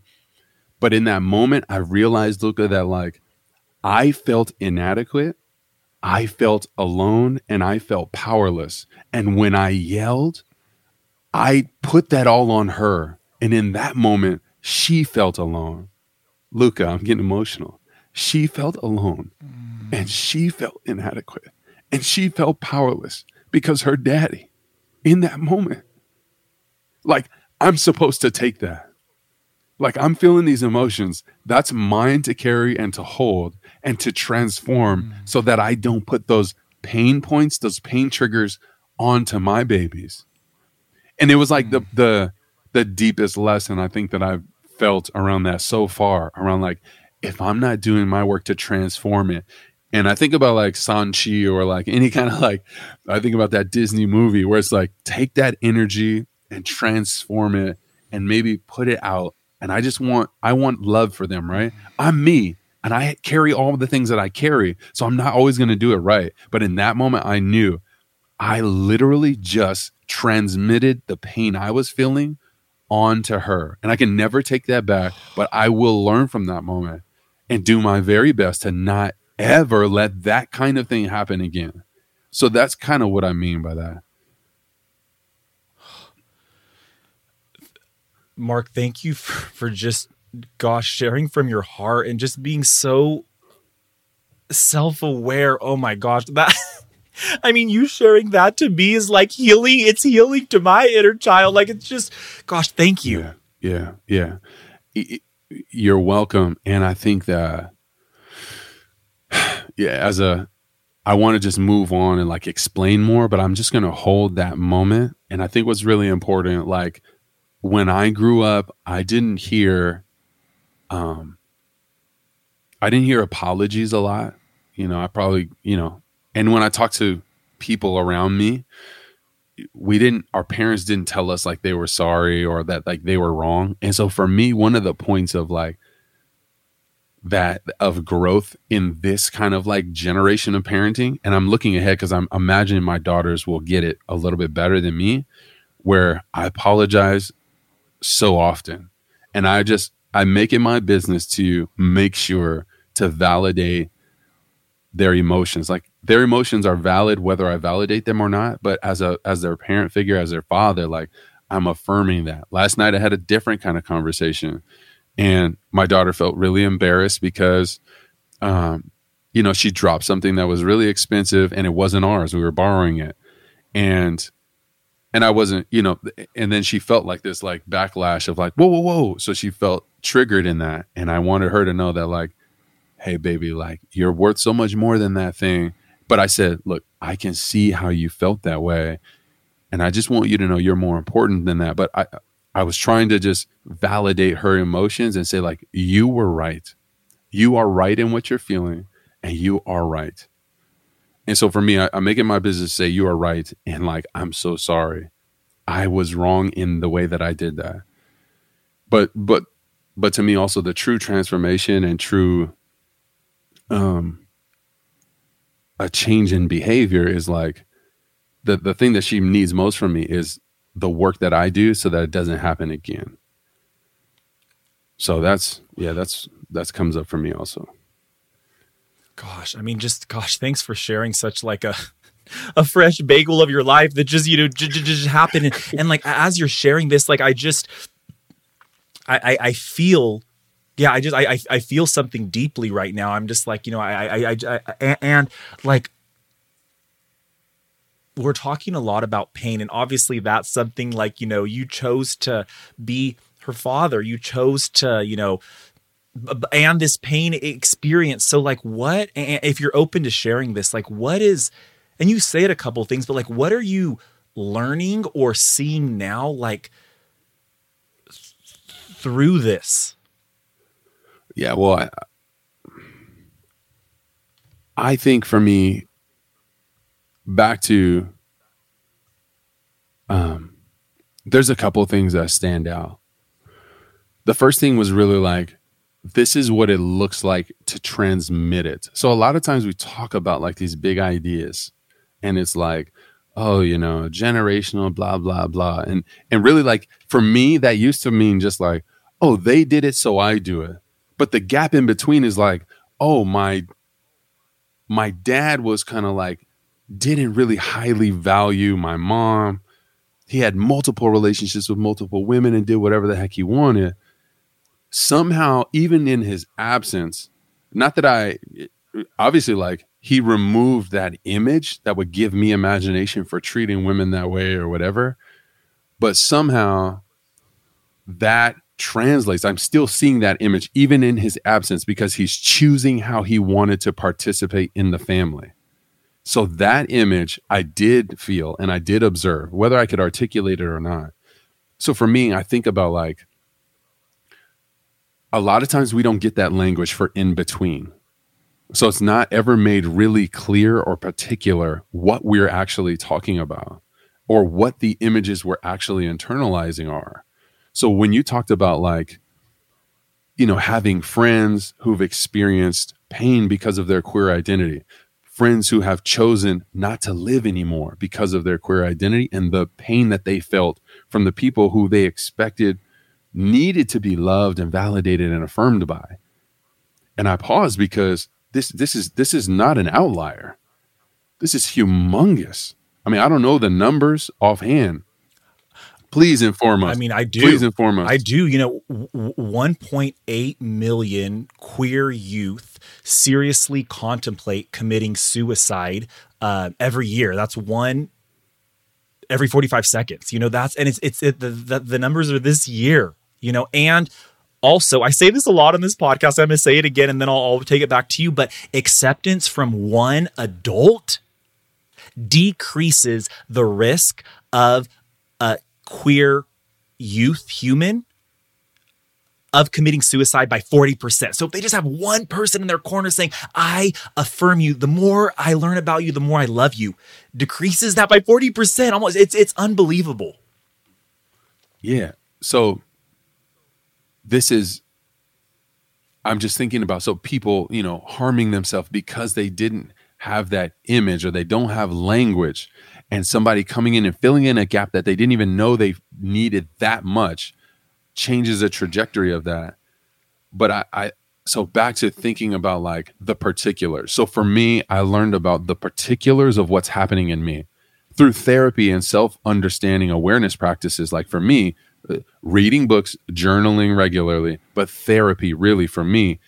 [SPEAKER 2] But in that moment, I realized, Luca, that like I felt inadequate. I felt alone and I felt powerless. And when I yelled, I put that all on her. And in that moment, she felt alone. Luca, I'm getting emotional. She felt alone. Mm and she felt inadequate and she felt powerless because her daddy, in that moment, like, I'm supposed to take that. Like, I'm feeling these emotions. That's mine to carry and to hold and to transform mm. so that I don't put those pain points, those pain triggers onto my babies. And it was like mm. the, the, the deepest lesson I think that I've felt around that so far around like, if I'm not doing my work to transform it, and I think about like Shang-Chi or like any kind of like, I think about that Disney movie where it's like, take that energy and transform it and maybe put it out. And I just want, I want love for them, right? I'm me and I carry all the things that I carry. So I'm not always going to do it right. But in that moment, I knew I literally just transmitted the pain I was feeling onto her. And I can never take that back, but I will learn from that moment and do my very best to not ever let that kind of thing happen again. So that's kind of what I mean by that.
[SPEAKER 1] Mark, thank you for, for just, gosh, sharing from your heart and just being so self aware. Oh my gosh, that. [laughs] I mean, you sharing that to me is like healing. It's healing to my inner child. Like it's just, gosh, thank you.
[SPEAKER 2] Yeah, yeah, yeah. You're welcome. And I think that [sighs] yeah, as a I want to just move on and like explain more, but I'm just going to hold that moment. And I think what's really important, like when I grew up, I didn't hear, um, I didn't hear apologies a lot. You know, I probably, you know, and when I talk to people around me, we didn't, our parents didn't tell us like they were sorry or that like they were wrong. And so for me, one of the points of like, that of growth in this kind of like generation of parenting and i'm looking ahead because i'm imagining my daughters will get it a little bit better than me where i apologize so often and i just i make it my business to make sure to validate their emotions like their emotions are valid whether I validate them or not. But as a as their parent figure, as their father, like I'm affirming that. Last night I had a different kind of conversation, and my daughter felt really embarrassed because, um, you know, she dropped something that was really expensive and it wasn't ours. We were borrowing it, and and I wasn't, you know, and then she felt like this like backlash of like whoa whoa whoa. So she felt triggered in that, and I wanted her to know that like, hey baby, like you're worth so much more than that thing but I said, look, I can see how you felt that way. And I just want you to know you're more important than that. But I, I was trying to just validate her emotions and say, like, you were right. You are right in what you're feeling, and you are right. And so for me, I, make it my business say, you are right. And like, I'm so sorry. I was wrong in the way that I did that. But, but, but to me, also the true transformation and true, um, a change in behavior is like the the thing that she needs most from me is the work that I do so that it doesn't happen again. So that's yeah, that's that's comes up for me also.
[SPEAKER 1] Gosh, I mean just gosh, thanks for sharing such like a [laughs] a fresh bagel of your life that just you know just, happened and, and like as you're sharing this like I just I, I, I feel yeah, I just I, I feel something deeply right now. I'm just like you know I I I, I and like we're talking a lot about pain, and obviously that's something like you know you chose to be her father. You chose to you know and this pain experience. So like what if you're open to sharing this? Like what is and you say it a couple things, but like what are you learning or seeing now? Like through this
[SPEAKER 2] yeah, well, I, I think for me, back to, um, there's a couple things that stand out. The first thing was really like, this is what it looks like to transmit it. So a lot of times we talk about like these big ideas, and it's like, oh, you know, generational, blah blah blah, and and really like for me that used to mean just like, oh, they did it, so I do it but the gap in between is like, oh, my my dad was kind of like didn't really highly value my mom. He had multiple relationships with multiple women and did whatever the heck he wanted. Somehow, even in his absence, not that I obviously like he removed that image that would give me imagination for treating women that way or whatever. But somehow that translates. I'm still seeing that image even in his absence because he's choosing how he wanted to participate in the family. So that image I did feel and I did observe, whether I could articulate it or not. So for me, I think about like a lot of times we don't get that language for in between. So it's not ever made really clear or particular what we're actually talking about or what the images we're actually internalizing are. So when you talked about like, you know, having friends who've experienced pain because of their queer identity, friends who have chosen not to live anymore because of their queer identity and the pain that they felt from the people who they expected needed to be loved and validated and affirmed by. And I paused because this this is this is not an outlier. This is humongous. I mean, I don't know the numbers offhand, Please inform us.
[SPEAKER 1] I mean, I do.
[SPEAKER 2] Please inform us.
[SPEAKER 1] I do. You know, 1.8 million queer youth seriously contemplate committing suicide uh, every year. That's one every 45 seconds. You know, that's and it's it's it, the, the the numbers are this year. You know, and also I say this a lot on this podcast. I'm going to say it again, and then I'll, I'll take it back to you. But acceptance from one adult decreases the risk of uh, queer youth human of committing suicide by 40%. So if they just have one person in their corner saying, I affirm you, the more I learn about you, the more I love you, decreases that by 40%. Almost it's it's unbelievable.
[SPEAKER 2] Yeah. So this is I'm just thinking about so people, you know, harming themselves because they didn't have that image or they don't have language and somebody coming in and filling in a gap that they didn't even know they needed that much changes the trajectory of that. But I, I, so back to thinking about like the particulars. So for me, I learned about the particulars of what's happening in me through therapy and self understanding awareness practices. Like for me, uh, reading books, journaling regularly, but therapy really for me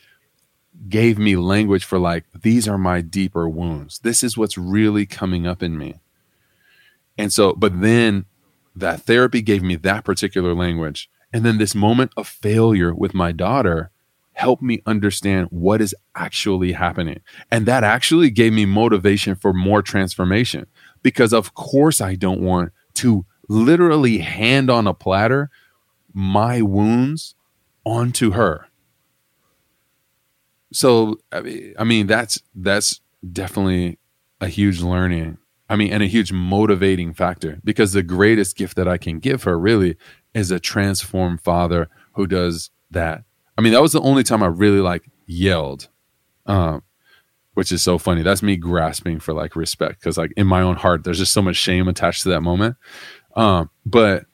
[SPEAKER 2] gave me language for like, these are my deeper wounds. This is what's really coming up in me. And so, but then that therapy gave me that particular language. And then this moment of failure with my daughter helped me understand what is actually happening. And that actually gave me motivation for more transformation because, of course, I don't want to literally hand on a platter my wounds onto her. So, I mean, that's that's definitely a huge learning. I mean, and a huge motivating factor because the greatest gift that I can give her really is a transformed father who does that I mean, that was the only time I really like yelled, um, which is so funny. That's me grasping for like respect because like in my own heart, there's just so much shame attached to that moment. Um, but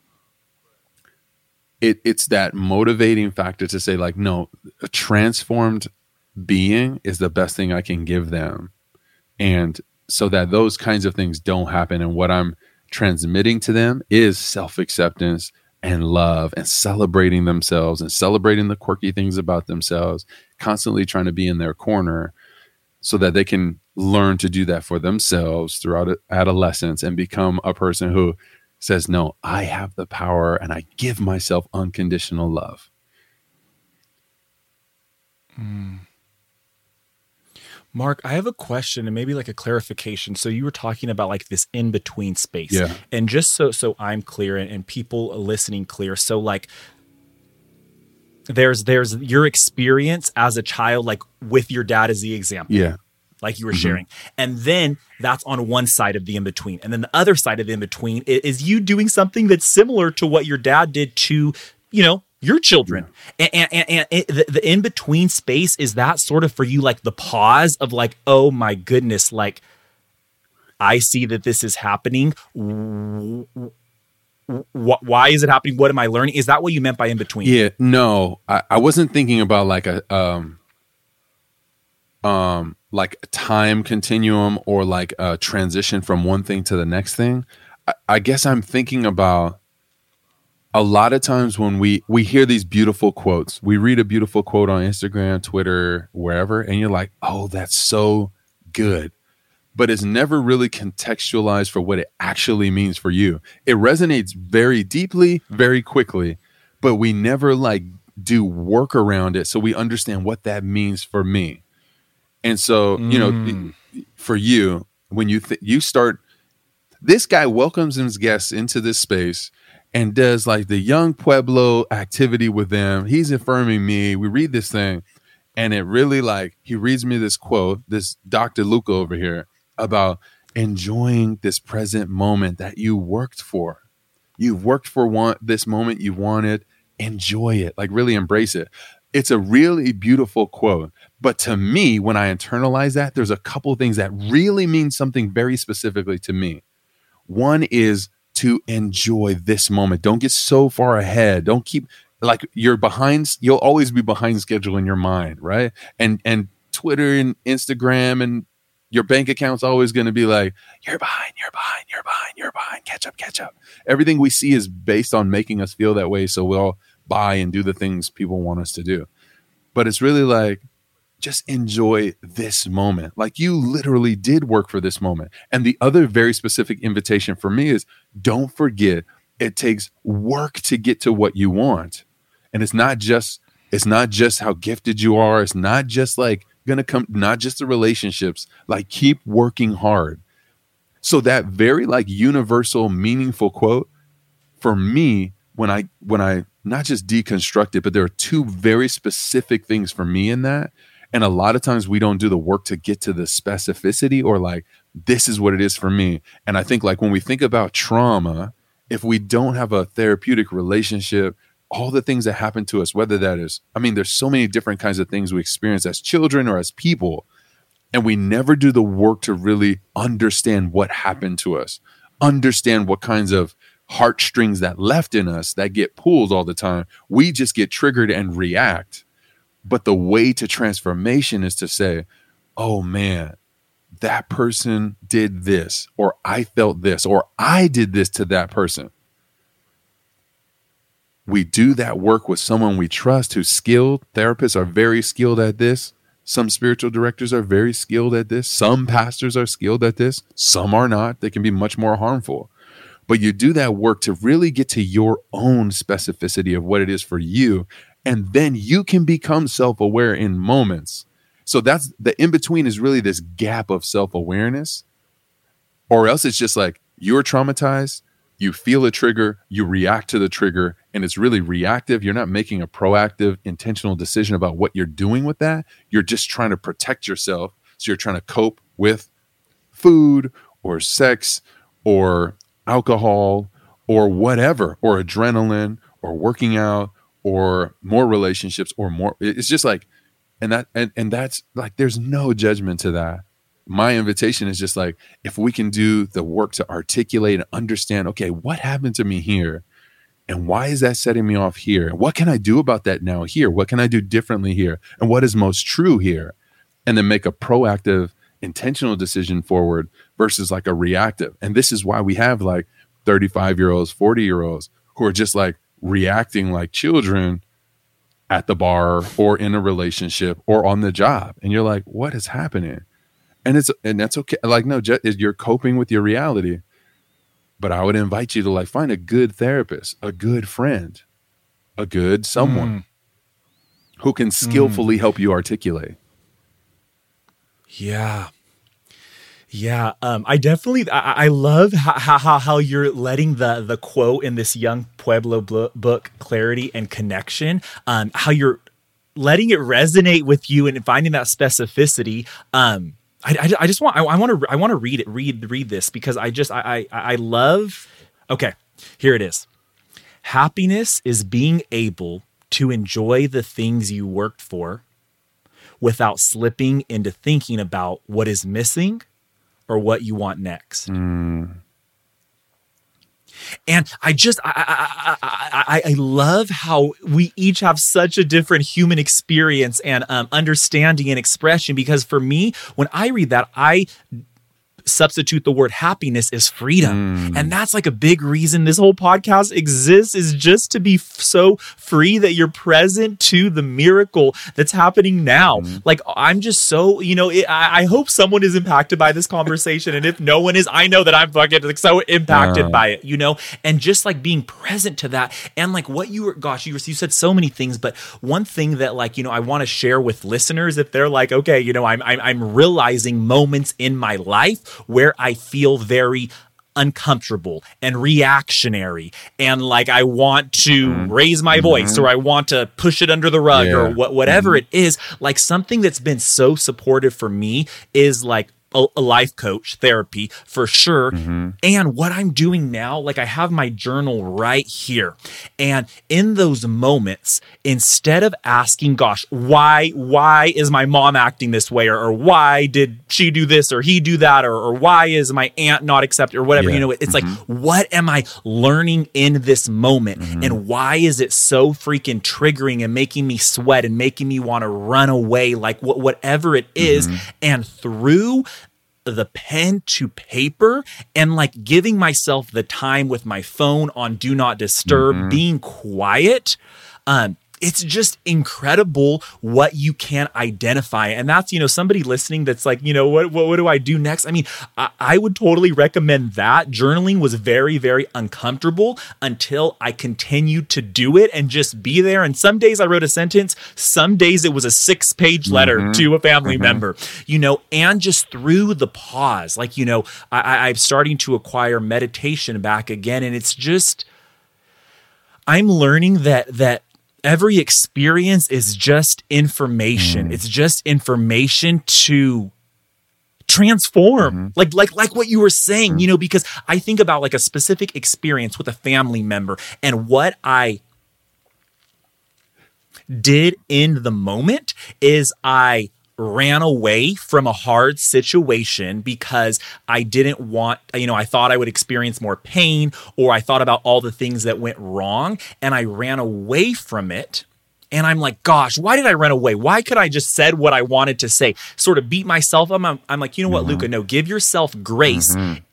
[SPEAKER 2] it it's that motivating factor to say like, no, a transformed being is the best thing I can give them, and so that those kinds of things don't happen. And what I'm transmitting to them is self acceptance and love and celebrating themselves and celebrating the quirky things about themselves, constantly trying to be in their corner so that they can learn to do that for themselves throughout adolescence and become a person who says, No, I have the power and I give myself unconditional love.
[SPEAKER 1] Mm. Mark, I have a question and maybe like a clarification. So you were talking about like this in between space.
[SPEAKER 2] Yeah.
[SPEAKER 1] And just so so I'm clear and, and people listening clear. So like there's there's your experience as a child, like with your dad as the example.
[SPEAKER 2] Yeah.
[SPEAKER 1] Like you were mm-hmm. sharing. And then that's on one side of the in between. And then the other side of the in between is you doing something that's similar to what your dad did to, you know, your children. And, and, and, and the, the in between space is that sort of for you like the pause of like oh my goodness like i see that this is happening. Why is it happening? What am i learning? Is that what you meant by in between
[SPEAKER 2] yeah no. I, I wasn't thinking about like a um um like a time continuum or like a transition from one thing to the next thing. I, I guess i'm thinking about a lot of times when we we hear these beautiful quotes we read a beautiful quote on instagram twitter wherever and you're like oh that's so good. But it's never really contextualized for what it actually means for you. It resonates very deeply very quickly but we never like do work around it so we understand what that means for me. And so you know mm. for you when you th- you start this guy welcomes his guests into this space and does like the Yung Pueblo activity with them. He's affirming me. We read this thing, and it really like he reads me this quote, this Dr. Luca over here, about enjoying this present moment that you worked for. You've worked for one this moment you wanted. Enjoy it. Like really embrace it. It's a really beautiful quote. But to me, when I internalize that, there's a couple things that really mean something very specifically to me. One is to enjoy this moment. Don't get so far ahead. Don't keep like you're behind. You'll always be behind schedule in your mind, right? And and Twitter and Instagram and your bank account's always going to be like you're behind, you're behind, you're behind, you're behind. Catch up, catch up. Everything we see is based on making us feel that way, so we'll buy and do the things people want us to do. But it's really like just enjoy this moment. Like you literally did work for this moment. And the other very specific invitation for me is don't forget it takes work to get to what you want. And it's not just it's not just how gifted you are, it's not just like going to come not just the relationships, like keep working hard. So that very like universal meaningful quote for me when I when I not just deconstruct it, but there are two very specific things for me in that and a lot of times we don't do the work to get to the specificity or like, this is what it is for me. And I think like when we think about trauma, if we don't have a therapeutic relationship, all the things that happen to us, whether that is, I mean, there's so many different kinds of things we experience as children or as people. And we never do the work to really understand what happened to us, understand what kinds of heartstrings that left in us that get pulled all the time. We just get triggered and react But the way to transformation is to say, oh man, that person did this, or I felt this, or I did this to that person. We do that work with someone we trust who's skilled. Therapists are very skilled at this. Some spiritual directors are very skilled at this. Some pastors are skilled at this. Some are not. They can be much more harmful. But you do that work to really get to your own specificity of what it is for you. And then you can become self aware in moments. So that's the in between is really this gap of self awareness. Or else it's just like you're traumatized, you feel a trigger, you react to the trigger, and it's really reactive. You're not making a proactive, intentional decision about what you're doing with that. You're just trying to protect yourself. So you're trying to cope with food or sex or alcohol or whatever, or adrenaline or working out or more relationships or more. It's just like, and that, and, and that's like, there's no judgment to that. My invitation is just like, if we can do the work to articulate and understand, okay, what happened to me here? And why is that setting me off here? And what can I do about that now here? What can I do differently here? And what is most true here? And then make a proactive, intentional decision forward versus like a reactive. And this is why we have like 35 year olds, 40 year olds who are just like reacting like children at the bar or in a relationship or on the job. And you're like, what is happening? And it's, and that's okay. Like, no, you're coping with your reality but I would invite you to like find a good therapist, a good friend, a good someone mm. who can skillfully mm. help you articulate.
[SPEAKER 1] Yeah. Yeah, um, I definitely I, I love how, how, how you're letting the the quote in this Yung Pueblo book, clarity and connection. Um, how you're letting it resonate with you and finding that specificity. Um, I, I, I just want I, want to I want to read it read read this because I just I, I I love okay here it is happiness is being able to enjoy the things you worked for without slipping into thinking about what is missing or what you want next. Mm. And I just I, I, I, I, love how we each have such a different human experience and um, understanding and expression. Because for me, when I read that, I substitute the word happiness is freedom. Mm. And that's like a big reason this whole podcast exists is just to be f- so free that you're present to the miracle that's happening now. Mm. Like I'm just so, you know, it, I, I, hope someone is impacted by this conversation. and if no one is, I know that I'm fucking like so impacted by it, you know, and just like being present to that. And like what you were, gosh, you were, you said so many things, but one thing that like, you know, I want to share with listeners, if they're like, okay, you know, I'm, I'm, I'm realizing moments in my life where I feel very uncomfortable and reactionary and like I want to mm-hmm. raise my voice mm-hmm. or I want to push it under the rug yeah. or what whatever mm-hmm. it is like something that's been so supportive for me is like a, a life coach therapy for sure. Mm-hmm. And what I'm doing now, like I have my journal right here. And in those moments, instead of asking, gosh, why, why is my mom acting this way? Or, or why did she do this or he do that? Or, or why is my aunt not accepted or whatever? Yeah. You know, it's mm-hmm. like, what am I learning in this moment? Mm-hmm. And why is it so freaking triggering and making me sweat and making me want to run away? Like wh- whatever it is. Mm-hmm. And through the pen to paper and like giving myself the time with my phone on do not disturb, mm-hmm. being quiet. Um, it's just incredible what you can identify. And that's, you know, somebody listening that's like, you know, what, what, what do I do next? I mean, I, I would totally recommend that. Journaling was very, very uncomfortable until I continued to do it and just be there. And some days I wrote a sentence, some days it was a six page letter mm-hmm. to a family mm-hmm. member, you know, and just through the pause, like, you know, I, I'm starting to acquire meditation back again. And it's just, I'm learning that, that, every experience is just information. Mm. It's just information to transform mm-hmm. like like like what you were saying mm-hmm. you know because i think about like a specific experience with a family member and what i did in the moment is i ran away from a hard situation because I didn't want, you know, I thought I would experience more pain or I thought about all the things that went wrong and I ran away from it and I'm like, gosh, why did I run away? Why could I just said what I wanted to say? Sort of beat myself up. I'm, I'm like, you know what, mm-hmm. Luca? No, give yourself grace. Mm-hmm.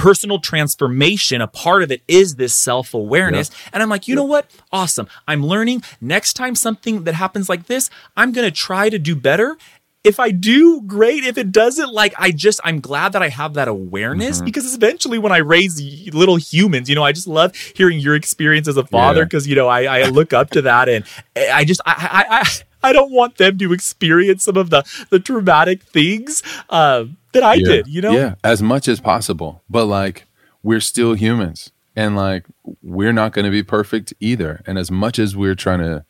[SPEAKER 1] Personal transformation, a part of it is this self awareness. And I'm like, you know what? Awesome. I'm learning. Next time something that happens like this, I'm going to try to do better. If I do, great. If it doesn't, like, I just, I'm glad that I have that awareness mm-hmm. because eventually when I raise little humans, you know, I just love hearing your experience as a father
[SPEAKER 2] Yeah.
[SPEAKER 1] because, you know, I, I look up to that and eh, I just, I, I, I, I don't want them to experience some of the, the traumatic things uh, that I
[SPEAKER 2] Yeah.
[SPEAKER 1] did, you know?
[SPEAKER 2] Yeah, as much as possible. But like we're still humans and like we're not going to be perfect either. And as much as we're trying to,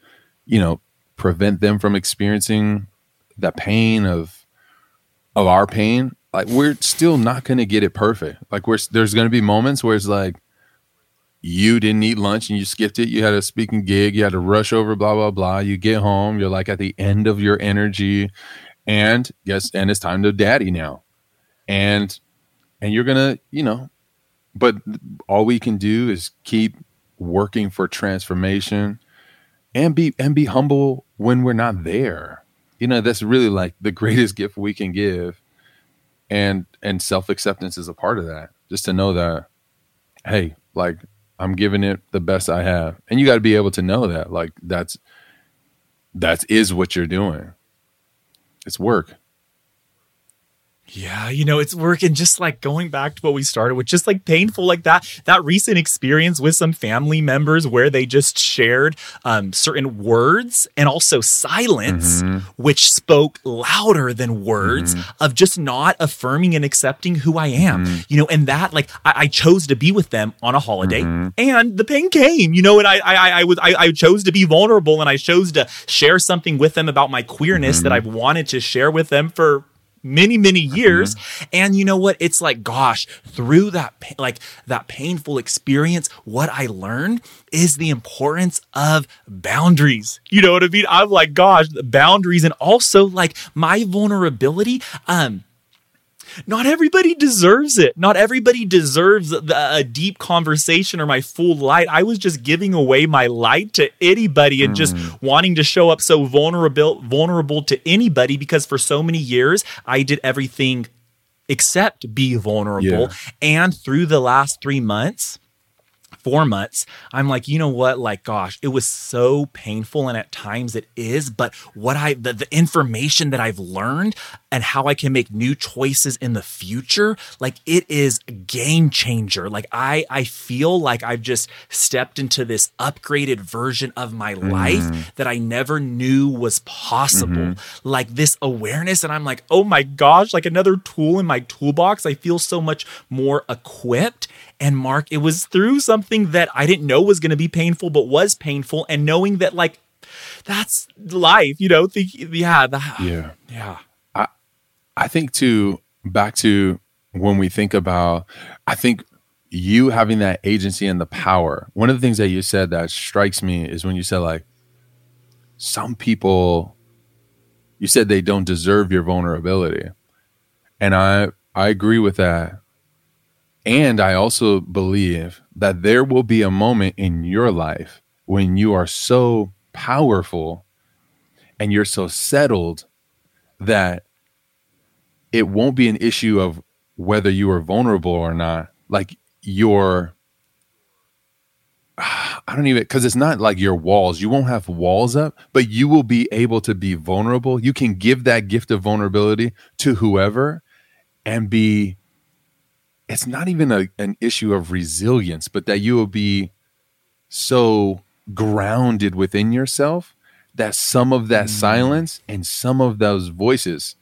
[SPEAKER 2] you know, prevent them from experiencing the pain of of our pain, like we're still not going to get it perfect. Like we're there's going to be moments where it's like you didn't eat lunch and you skipped it. You had a speaking gig, you had to rush over blah blah blah. You get home, you're like at the end of your energy. And yes, and it's time to daddy now. And and you're gonna you know but all we can do is keep working for transformation and be and be humble when we're not there. You know that's really like the [laughs] greatest gift we can give. And and self-acceptance is a part of that. Just to know that hey like i'm giving it the best i have. And you got to be able to know that like that's that is what you're doing. It's work
[SPEAKER 1] Yeah, you know, it's working just like going back to what we started with, just like painful, like that, that recent experience with some family members where they just shared um, certain words and also silence, mm-hmm. which spoke louder than words mm-hmm. of just not affirming and accepting who I am, mm-hmm. you know, and that like I, I chose to be with them on a holiday and the pain came, you know, and I, I, I, I was, I, I chose to be vulnerable and I chose to share something with them about my queerness that I've wanted to share with them for many many years. And you know what? It's like gosh through that like that painful experience what i learned is the importance of boundaries. You know what i mean? I'm like gosh the boundaries and also like my vulnerability um not everybody deserves it. Not everybody deserves the, a deep conversation or my full light. I was just giving away my light to anybody and just mm. wanting to show up so vulnerable vulnerable to anybody because for so many years I did everything except be vulnerable.
[SPEAKER 2] Yeah.
[SPEAKER 1] And through the last 3 months, four months, I'm like, you know what? Like, gosh, it was so painful, and at times it is. But what I, the, the information that I've learned and how I can make new choices in the future, like it is a game changer. Like I, I feel like I've just stepped into this upgraded version of my mm-hmm. life that I never knew was possible. Mm-hmm. Like this awareness, and I'm like, oh my gosh, like another tool in my toolbox. I feel so much more equipped. And Mark, it was through something that I didn't know was going to be painful, but was painful, and knowing that like that's life, you know. Think, yeah, that, [sighs]
[SPEAKER 2] yeah
[SPEAKER 1] yeah,
[SPEAKER 2] I think too, back to when we think about, I think you having that agency and the power. One of the things that you said that strikes me is when you said, like, some people, you said they don't deserve your vulnerability. And I, I agree with that. And I also believe that there will be a moment in your life when you are so powerful and you're so settled that it won't be an issue of whether you are vulnerable or not. Like your, [sighs] I don't even, because it's not like your walls. You won't have walls up, but you will be able to be vulnerable. You can give that gift of vulnerability to whoever and be, it's not even a, an issue of resilience, but that you will be so grounded within yourself that some of that mm. silence and some of those voices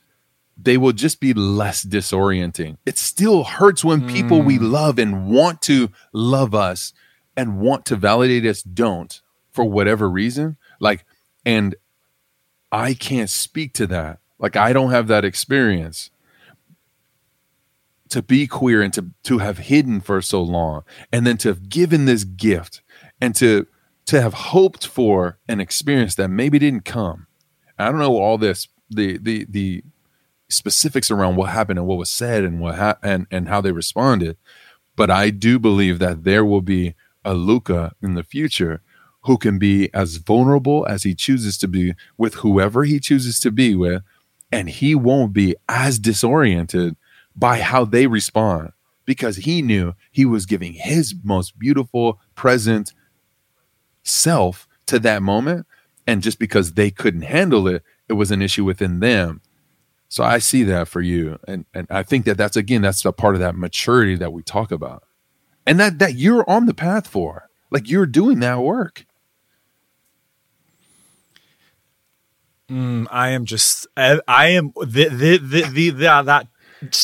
[SPEAKER 2] they will just be less disorienting. It still hurts when people we mm. love and want to love us and want to validate us don't for whatever reason. Like, and I can't speak to that. Like, I don't have that experience to be queer and to to have hidden for so long and then to have given this gift and to to have hoped for an experience that maybe didn't come. I don't know all this the the the specifics around what happened and what was said and what ha- and and how they responded, but I do believe that there will be a Lucca in the future who can be as vulnerable as he chooses to be with whoever he chooses to be with, and he won't be as disoriented by how they respond because he knew he was giving his most beautiful, present self to that moment. And just because they couldn't handle it, it was an issue within them. So I see that for you. And, and I think that that's, again, that's a part of that maturity that we talk about and that, that you're on the path for. Like you're doing that work.
[SPEAKER 1] Mm, I am just, I, I am the, the, the, the, the, that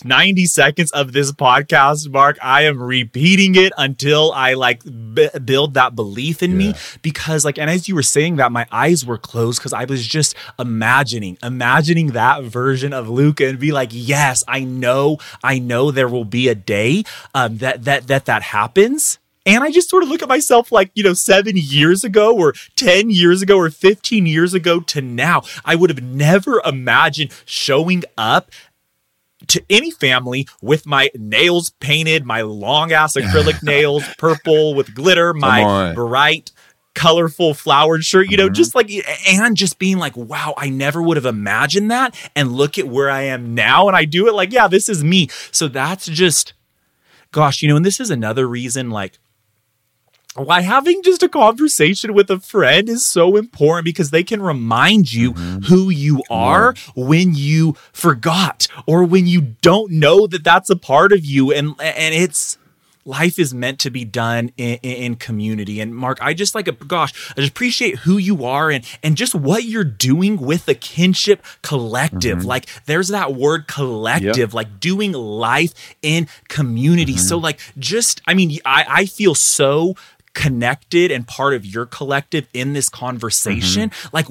[SPEAKER 1] 90 seconds of this podcast, Mark, I am repeating it until I like b- build that belief in yeah. me. Because, like, and as you were saying that, my eyes were closed because I was just imagining, imagining that version of Lucca and be like, yes, I know, I know there will be a day um, that that that that happens. And I just sort of look at myself like, you know, seven years ago or 10 years ago or 15 years ago to now. I would have never imagined showing up to any family with my nails painted, my long ass acrylic [laughs] nails, purple with glitter, my bright colorful flowered shirt, you know, mm-hmm. just like, and just being like, wow, I never would have imagined that. And look at where I am now. And I do it like, yeah, this is me. So that's just, gosh, you know, and this is another reason, like, why having just a conversation with a friend is so important because they can remind you mm-hmm. who you are yeah. when you forgot or when you don't know that that's a part of you and and it's life is meant to be done in, in, community and mark i just like a gosh i just appreciate who you are and and just what you're doing with the kinship collective mm-hmm. like there's that word collective yep. like doing life in community mm-hmm. so like just i mean i i feel so connected and part of your collective in this conversation. Mm-hmm. Like,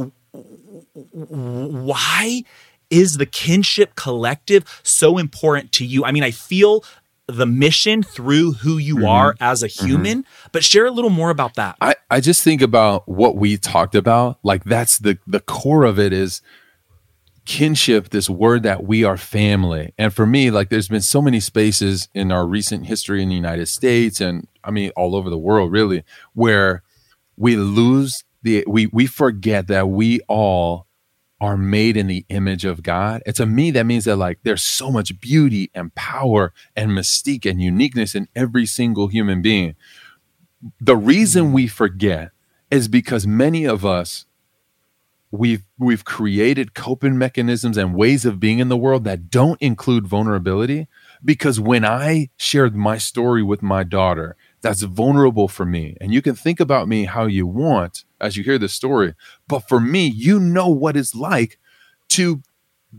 [SPEAKER 1] why is the kinship collective so important to you? I mean, I feel the mission through who you mm-hmm. are as a mm-hmm. human, mm-hmm. but share a little more about that.
[SPEAKER 2] I, I just think about what we talked about. Like that's the the core of it is kinship, this word that we are family. And for me, like there's been so many spaces in our recent history in the United States and I mean all over the world really, where we lose the we we forget that we all are made in the image of God. And to me, that means that like there's so much beauty and power and mystique and uniqueness in every single human being. The reason we forget is because many of us we've we've created coping mechanisms and ways of being in the world that don't include vulnerability because when i shared my story with my daughter that's vulnerable for me and you can think about me how you want as you hear this story but for me you know what it's like to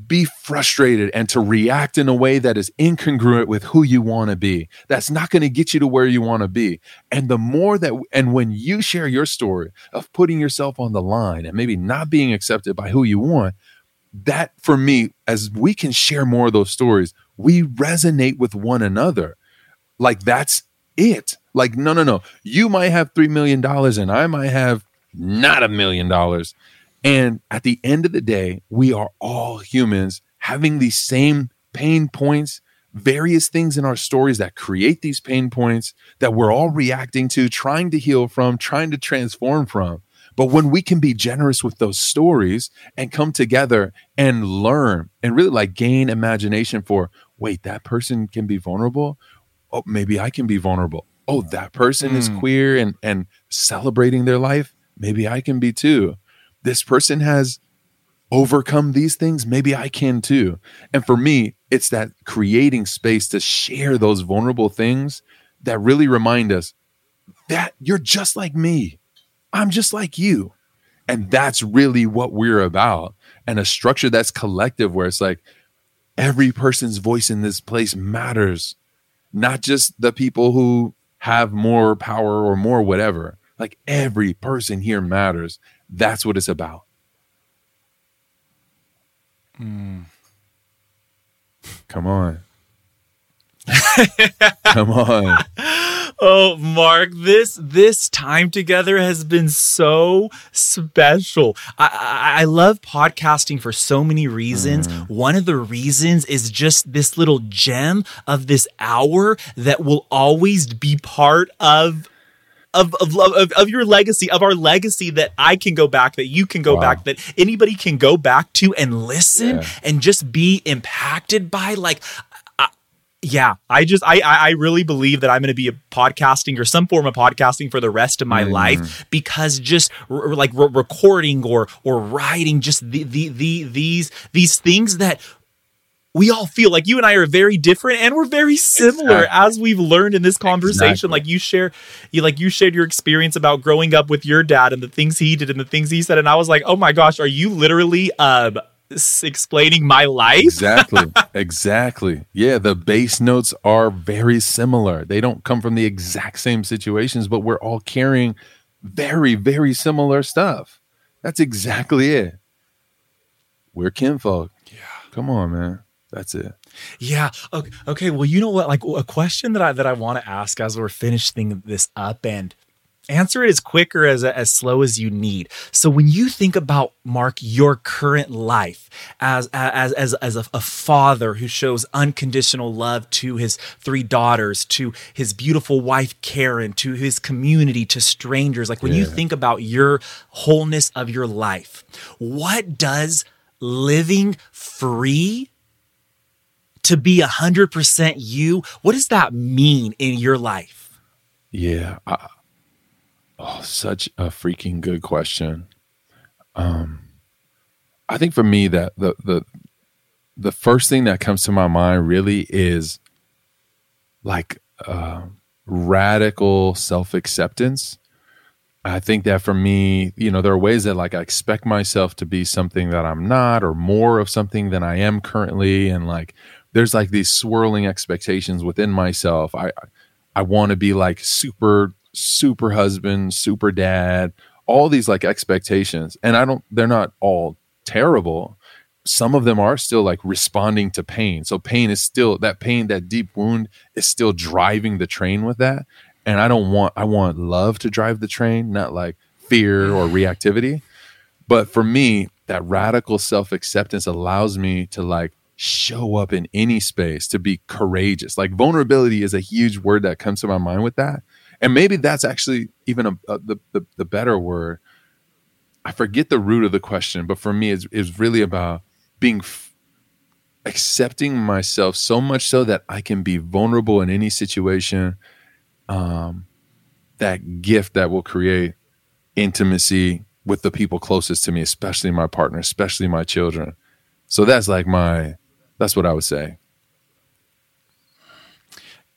[SPEAKER 2] be frustrated and to react in a way that is incongruent with who you want to be. That's not going to get you to where you want to be. And the more that, and when you share your story of putting yourself on the line and maybe not being accepted by who you want, that for me, as we can share more of those stories, we resonate with one another. Like that's it. Like, no, no, no. You might have $3 million and I might have not a million dollars and at the end of the day, we are all humans having these same pain points, various things in our stories that create these pain points that we're all reacting to, trying to heal from, trying to transform from. But when we can be generous with those stories and come together and learn and really like gain imagination for, wait, that person can be vulnerable. Oh, maybe I can be vulnerable. Oh, that person mm. is queer and and celebrating their life. Maybe I can be too this person has overcome these things, maybe I can too. And for me, it's that creating space to share those vulnerable things that really remind us that you're just like me. I'm just like you. And that's really what we're about. And a structure that's collective where it's like every person's voice in this place matters, not just the people who have more power or more whatever. Like every person here matters. That's what it's about. Mm. Come on. [laughs] Come on.
[SPEAKER 1] Oh, Mark, this this time together has been so special. I, I, I love podcasting for so many reasons. Mm. One of the reasons is just this little gem of this hour that will always be part of of, of, of, of your legacy, of our legacy that I can go back, that you can go
[SPEAKER 2] Wow.
[SPEAKER 1] back, that anybody can go back to and listen
[SPEAKER 2] Yeah.
[SPEAKER 1] and just be impacted by. Like, yeah, I just I I I really believe that I'm going to be a podcasting or some form of podcasting for the rest of my
[SPEAKER 2] Mm.
[SPEAKER 1] life because just r- r- like re- recording or or writing just the, the the these these things that we all feel like you and I are very different and we're very similar
[SPEAKER 2] Exactly.
[SPEAKER 1] as we've learned in this conversation.
[SPEAKER 2] Exactly.
[SPEAKER 1] Like you share, you like you shared your experience about growing up with your dad and the things he did and the things he said, and I was like, oh my gosh, are you literally um explaining my life?
[SPEAKER 2] Exactly. [laughs] exactly. Yeah, the bass notes are very similar. They don't come from the exact same situations, but we're all carrying very, very similar stuff. That's exactly it. We're kinfolk. Yeah. Come on, man. That's it.
[SPEAKER 1] Yeah. Okay. okay. Well, you know what? Like a question that I that I want to ask as we're finishing this up and answer it as quick or as as slow as you need. So when you think about Mark your current life as as as as a, a father who shows unconditional love to his three daughters, to his beautiful wife Karen, to his community, to strangers, like when you think about your wholeness of your life, what does living free to be 100% you what does that mean in your life
[SPEAKER 2] Yeah. I, oh, such a freaking good question. Um, I think for me that the the the first thing that comes to my mind really is like uh, radical self acceptance. I think that for me, you know, there are ways that like I expect myself to be something that I'm not, or more of something than I am currently, and like there's like these swirling expectations within myself. I I want to be like super super husband, super dad, all these like expectations, and I don't. They're not all terrible. Some of them are still like responding to pain. So pain is still that pain, that deep wound is still driving the train with that. And I don't want. I want love to drive the train, not like fear or reactivity. But for me, that radical self acceptance allows me to like show up in any space, to be courageous. Like vulnerability is a huge word that comes to my mind with that. And maybe that's actually even a, a, the, the, the better word. I forget the root of the question, but for me, it's, it's really about being f- accepting myself so much so that I can be vulnerable in any situation. Um, that gift that will create intimacy with the people closest to me, especially my partner, especially my children. So that's like my, that's what I would say.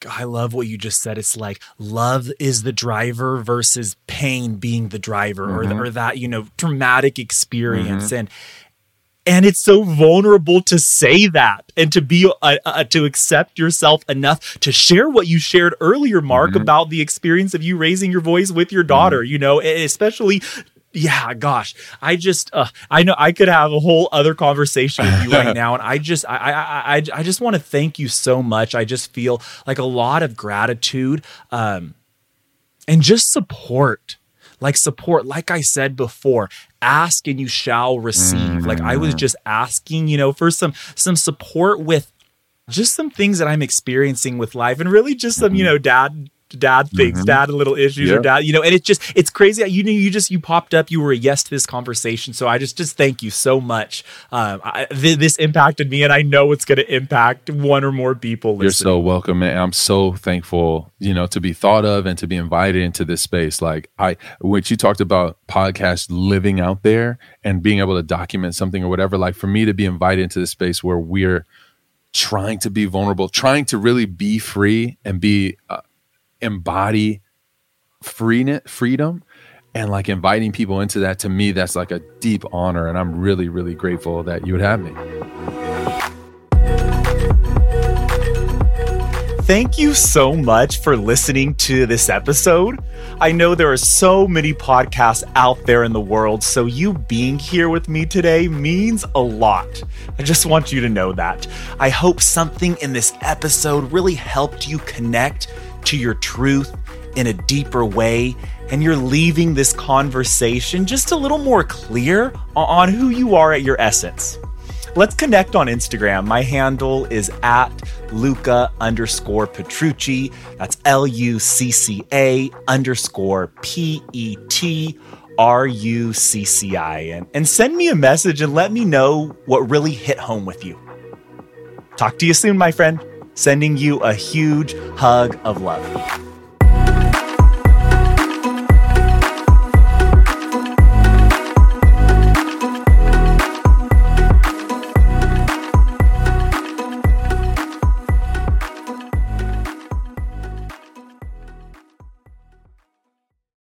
[SPEAKER 1] I love what you just said. It's like love is the driver versus pain being the driver or,
[SPEAKER 2] Mm-hmm.
[SPEAKER 1] or that, you know, traumatic experience. And, and it's so vulnerable to say that and to be uh, uh, to accept yourself enough to share what you shared earlier mark
[SPEAKER 2] Mm-hmm.
[SPEAKER 1] about the experience of you raising your voice with your daughter you know especially yeah gosh. I just uh, i know i could have a whole other conversation with you right [laughs] now and i just i i i, I just want to thank you so much. I just feel like a lot of gratitude um and just support. Like support like i said before ask and you shall receive. Like i was just asking you know for some some support with just some things that i'm experiencing with life and really just some you know dad dad things dad a little issues or dad you know and it's just it's crazy. You know you just you popped up you were a yes to this conversation. So i just just thank you so much. Um I, th- this impacted me and i know it's going to impact one or more people
[SPEAKER 2] You're so welcome, man. I'm so thankful, you know, to be thought of and to be invited into this space. Like I, when you talked about podcast living out there and being able to document something or whatever, like for me to be invited into this space where we're trying to be vulnerable, trying to really be free and be uh, embody freeness, freedom, and like inviting people into that. To me, that's like a deep honor, and I'm really, really grateful that you would have me.
[SPEAKER 1] Thank you so much for listening to this episode. I know there are so many podcasts out there in the world, so you being here with me today means a lot. I just want you to know that. I hope something in this episode really helped you connect to your truth in a deeper way, and you're leaving this conversation just a little more clear on who you are at your essence. let's connect on Instagram. My handle is at Lucca underscore Petrucci. That's L U C C A underscore P E T R U C C I. And, and send me a message and let me know what really hit home with you. Talk to you soon, my friend. Sending you a huge hug of love.